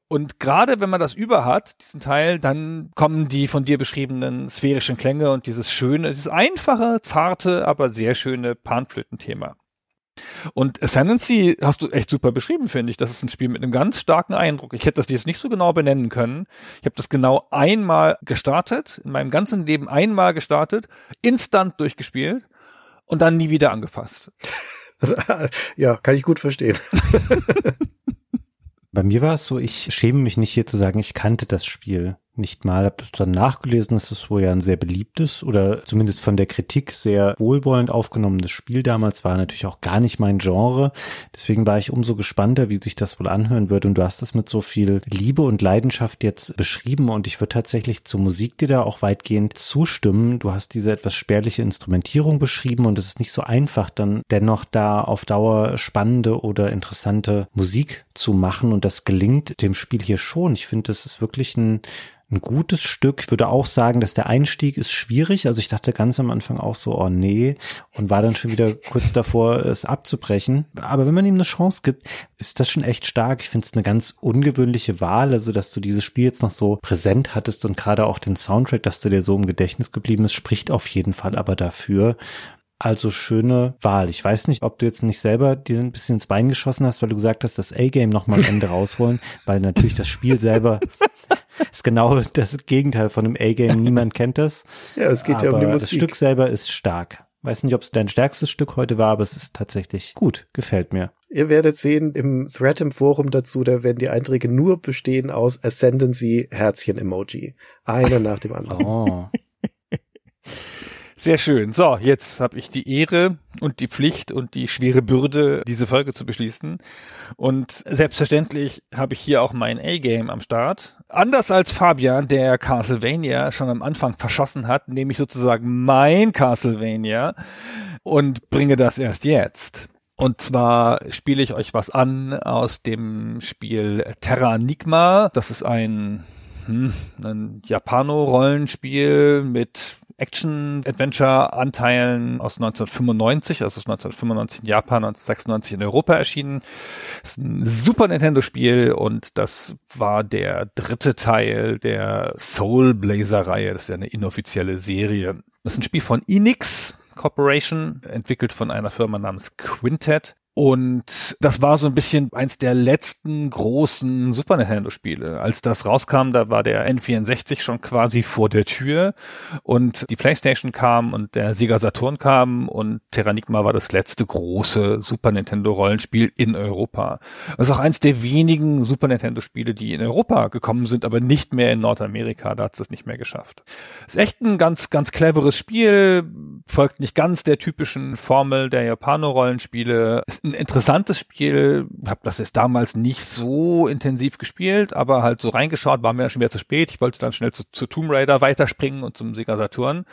Und gerade wenn man das über hat, diesen Teil, dann kommen die von dir beschriebenen sphärischen Klänge und dieses schöne, dieses einfache, zarte, aber sehr schöne Panflötenthema. Und Ascendancy hast du echt super beschrieben, finde ich. Das ist ein Spiel mit einem ganz starken Eindruck. Ich hätte das jetzt nicht so genau benennen können. Ich habe das genau einmal gestartet, in meinem ganzen Leben einmal gestartet, instant durchgespielt und dann nie wieder angefasst. Also, ja, kann ich gut verstehen. Bei mir war es so, ich schäme mich nicht hier zu sagen, ich kannte das Spiel nicht mal, habe das dann nachgelesen, dass es wohl ja ein sehr beliebtes oder zumindest von der Kritik sehr wohlwollend aufgenommenes Spiel damals war natürlich auch gar nicht mein Genre. Deswegen war ich umso gespannter, wie sich das wohl anhören wird. Und du hast es mit so viel Liebe und Leidenschaft jetzt beschrieben und ich würde tatsächlich zur Musik dir da auch weitgehend zustimmen. Du hast diese etwas spärliche Instrumentierung beschrieben und es ist nicht so einfach, dann dennoch da auf Dauer spannende oder interessante Musik zu machen und das gelingt dem Spiel hier schon. Ich finde, das ist wirklich ein ein gutes Stück. Ich würde auch sagen, dass der Einstieg ist schwierig. Also ich dachte ganz am Anfang auch so, oh nee, und war dann schon wieder kurz davor, es abzubrechen. Aber wenn man ihm eine Chance gibt, ist das schon echt stark. Ich finde es eine ganz ungewöhnliche Wahl, also dass du dieses Spiel jetzt noch so präsent hattest und gerade auch den Soundtrack, dass du dir so im Gedächtnis geblieben ist, spricht auf jeden Fall aber dafür. Also schöne Wahl. Ich weiß nicht, ob du jetzt nicht selber dir ein bisschen ins Bein geschossen hast, weil du gesagt hast, das A-Game nochmal am Ende rausholen, weil natürlich das Spiel selber ist genau das Gegenteil von einem A-Game. Niemand kennt das. Ja, es geht aber ja um die Musik. Das Stück selber ist stark. Weiß nicht, ob es dein stärkstes Stück heute war, aber es ist tatsächlich gut. Gefällt mir. Ihr werdet sehen, im Thread im Forum dazu, da werden die Einträge nur bestehen aus Ascendancy Herzchen-Emoji. Einer nach dem anderen. Oh. Sehr schön. So, jetzt habe ich die Ehre und die Pflicht und die schwere Bürde, diese Folge zu beschließen. Und selbstverständlich habe ich hier auch mein A-Game am Start. Anders als Fabian, der Castlevania schon am Anfang verschossen hat, nehme ich sozusagen mein Castlevania und bringe das erst jetzt. Und zwar spiele ich euch was an aus dem Spiel Terra Enigma. Das ist ein, hm, ein Japano-Rollenspiel mit Action-Adventure-Anteilen aus 1995, also aus 1995 in Japan, 1996 in Europa erschienen. Ist ein Super Nintendo-Spiel und das war der dritte Teil der Soul Blazer-Reihe. Das ist ja eine inoffizielle Serie. Das ist ein Spiel von Enix Corporation, entwickelt von einer Firma namens Quintet. Und das war so ein bisschen eins der letzten großen Super Nintendo Spiele. Als das rauskam, da war der N64 schon quasi vor der Tür und die PlayStation kam und der Sega Saturn kam und Terranigma war das letzte große Super Nintendo Rollenspiel in Europa. Das ist auch eins der wenigen Super Nintendo Spiele, die in Europa gekommen sind, aber nicht mehr in Nordamerika. Da hat es das nicht mehr geschafft. Ist echt ein ganz, ganz cleveres Spiel, folgt nicht ganz der typischen Formel der Japano-Rollenspiele. Ein interessantes Spiel. Habe das jetzt damals nicht so intensiv gespielt, aber halt so reingeschaut, war mir schon wieder zu spät. Ich wollte dann schnell zu, zu Tomb Raider weiterspringen und zum Sega Saturn.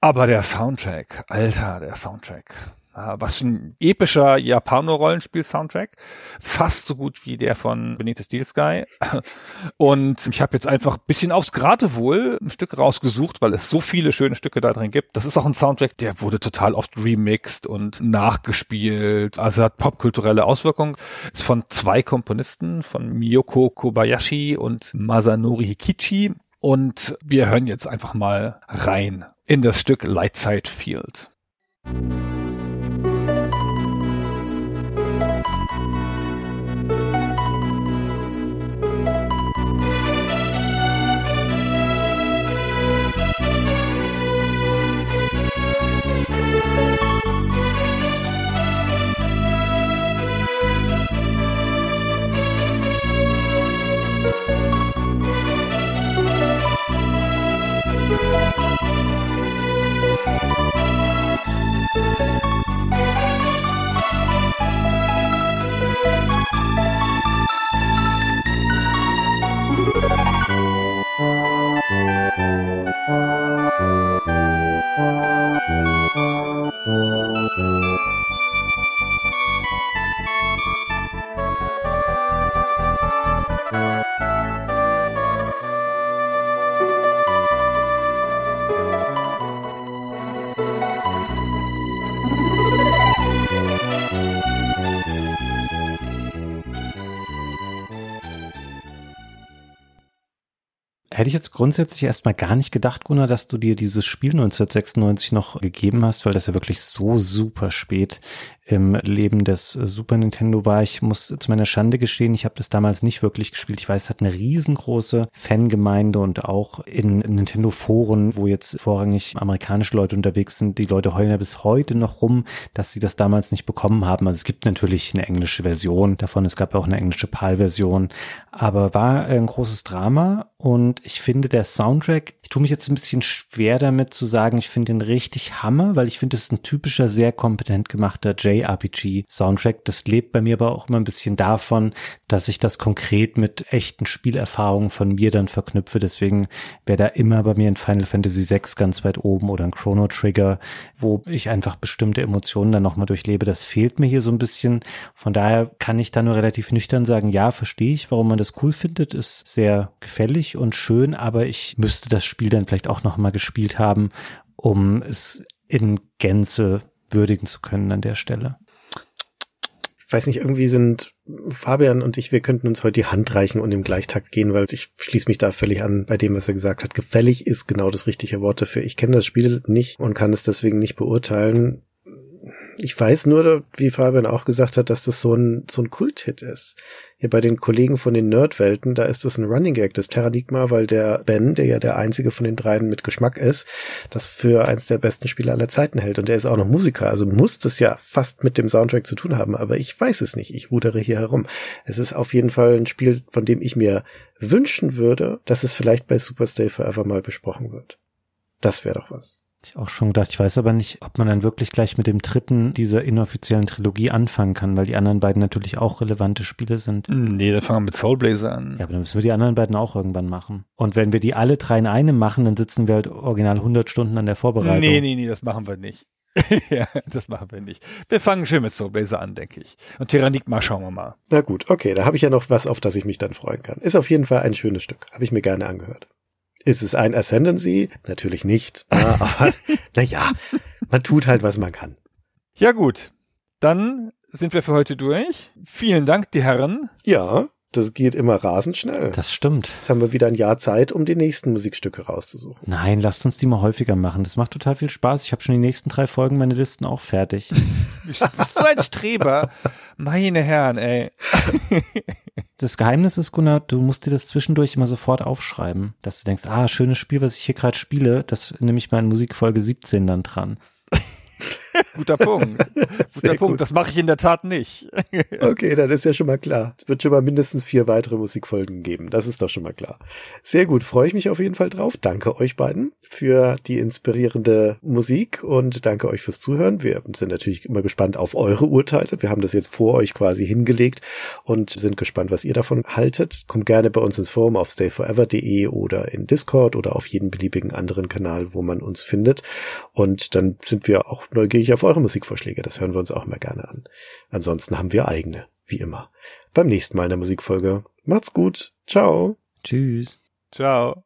Aber der Soundtrack, Alter, der Soundtrack. Ah, was ein epischer Japano-Rollenspiel-Soundtrack. Fast so gut wie der von Benito Steel Sky. Und ich habe jetzt einfach bisschen aufs Geratewohl ein Stück rausgesucht, weil es so viele schöne Stücke da drin gibt. Das ist auch ein Soundtrack, der wurde total oft remixed und nachgespielt. Also hat popkulturelle Auswirkungen. Ist von zwei Komponisten, von Miyoko Kobayashi und Masanori Hikichi. Und wir hören jetzt einfach mal rein in das Stück Lightside Field. Thank you. Hätte ich jetzt grundsätzlich erstmal gar nicht gedacht, Gunnar, dass du dir dieses Spiel 1996 noch gegeben hast, weil das ja wirklich so super spät im Leben des Super Nintendo war. Ich muss zu meiner Schande gestehen, ich habe das damals nicht wirklich gespielt. Ich weiß, es hat eine riesengroße Fangemeinde und auch in Nintendo-Foren, wo jetzt vorrangig amerikanische Leute unterwegs sind, die Leute heulen ja bis heute noch rum, dass sie das damals nicht bekommen haben. Also es gibt natürlich eine englische Version davon, es gab auch eine englische PAL-Version, aber war ein großes Drama und ich finde der Soundtrack, ich tue mich jetzt ein bisschen schwer damit zu sagen, ich finde ihn richtig Hammer, weil ich finde, es ist ein typischer, sehr kompetent gemachter JRPG-Soundtrack. Das lebt bei mir aber auch immer ein bisschen davon, dass ich das konkret mit echten Spielerfahrungen von mir dann verknüpfe. Deswegen wäre da immer bei mir ein Final Fantasy VI ganz weit oben oder ein Chrono Trigger, wo ich einfach bestimmte Emotionen dann nochmal durchlebe. Das fehlt mir hier so ein bisschen. Von daher kann ich da nur relativ nüchtern sagen, ja, verstehe ich, warum man das cool findet, ist sehr gefällig und schön, aber ich müsste das Spiel dann vielleicht auch nochmal gespielt haben, um es in Gänze würdigen zu können an der Stelle. Ich weiß nicht, irgendwie sind Fabian und ich, wir könnten uns heute die Hand reichen und im Gleichtakt gehen, weil ich schließe mich da völlig an bei dem, was er gesagt hat. Gefällig ist genau das richtige Wort dafür. Ich kenne das Spiel nicht und kann es deswegen nicht beurteilen. Ich weiß nur, wie Fabian auch gesagt hat, dass das so ein, so ein Kulthit ist hier bei den Kollegen von den Nerdwelten, da ist das ein Running Gag, das Terranigma, weil der Ben, der ja der einzige von den dreien mit Geschmack ist, das für eins der besten Spiele aller Zeiten hält. Und der ist auch noch Musiker, also muss das ja fast mit dem Soundtrack zu tun haben, aber ich weiß es nicht. Ich rudere hier herum. Es ist auf jeden Fall ein Spiel, von dem ich mir wünschen würde, dass es vielleicht bei Super Stay Forever mal besprochen wird. Das wäre doch was. Ich auch schon gedacht, ich weiß aber nicht, ob man dann wirklich gleich mit dem dritten dieser inoffiziellen Trilogie anfangen kann, weil die anderen beiden natürlich auch relevante Spiele sind. Nee, dann fangen wir mit Soul Blazer an. Ja, aber dann müssen wir die anderen beiden auch irgendwann machen. Und wenn wir die alle drei in einem machen, dann sitzen wir halt original 100 Stunden an der Vorbereitung. Nee, nee, nee, das machen wir nicht. ja, das machen wir nicht. Wir fangen schön mit Soul Blazer an, denke ich. Und Terranigma schauen wir mal. Na gut, okay, da habe ich ja noch was, auf das ich mich dann freuen kann. Ist auf jeden Fall ein schönes Stück. Habe ich mir gerne angehört. Ist es ein Ascendancy? Natürlich nicht. Na, aber naja, man tut halt, was man kann. Ja gut, dann sind wir für heute durch. Vielen Dank, die Herren. Ja, das geht immer rasend schnell. Das stimmt. Jetzt haben wir wieder ein Jahr Zeit, um die nächsten Musikstücke rauszusuchen. Nein, lasst uns die mal häufiger machen. Das macht total viel Spaß. Ich habe schon die nächsten drei Folgen meine Listen auch fertig. Bist du ein Streber? Meine Herren, ey. Das Geheimnis ist, Gunnar, du musst dir das zwischendurch immer sofort aufschreiben, dass du denkst, ah, schönes Spiel, was ich hier gerade spiele, das nehme ich mal in Musikfolge 17 dann dran. Guter Punkt. Guter Punkt. Gut. Das mache ich in der Tat nicht. okay, dann ist ja schon mal klar. Es wird schon mal mindestens vier weitere Musikfolgen geben. Das ist doch schon mal klar. Sehr gut. Freue ich mich auf jeden Fall drauf. Danke euch beiden für die inspirierende Musik und danke euch fürs Zuhören. Wir sind natürlich immer gespannt auf eure Urteile. Wir haben das jetzt vor euch quasi hingelegt und sind gespannt, was ihr davon haltet. Kommt gerne bei uns ins Forum auf stayforever.de oder in Discord oder auf jeden beliebigen anderen Kanal, wo man uns findet. Und dann sind wir auch neugierig auf eure Musikvorschläge. Das hören wir uns auch immer gerne an. Ansonsten haben wir eigene, wie immer. Beim nächsten Mal in der Musikfolge. Macht's gut. Ciao. Tschüss. Ciao.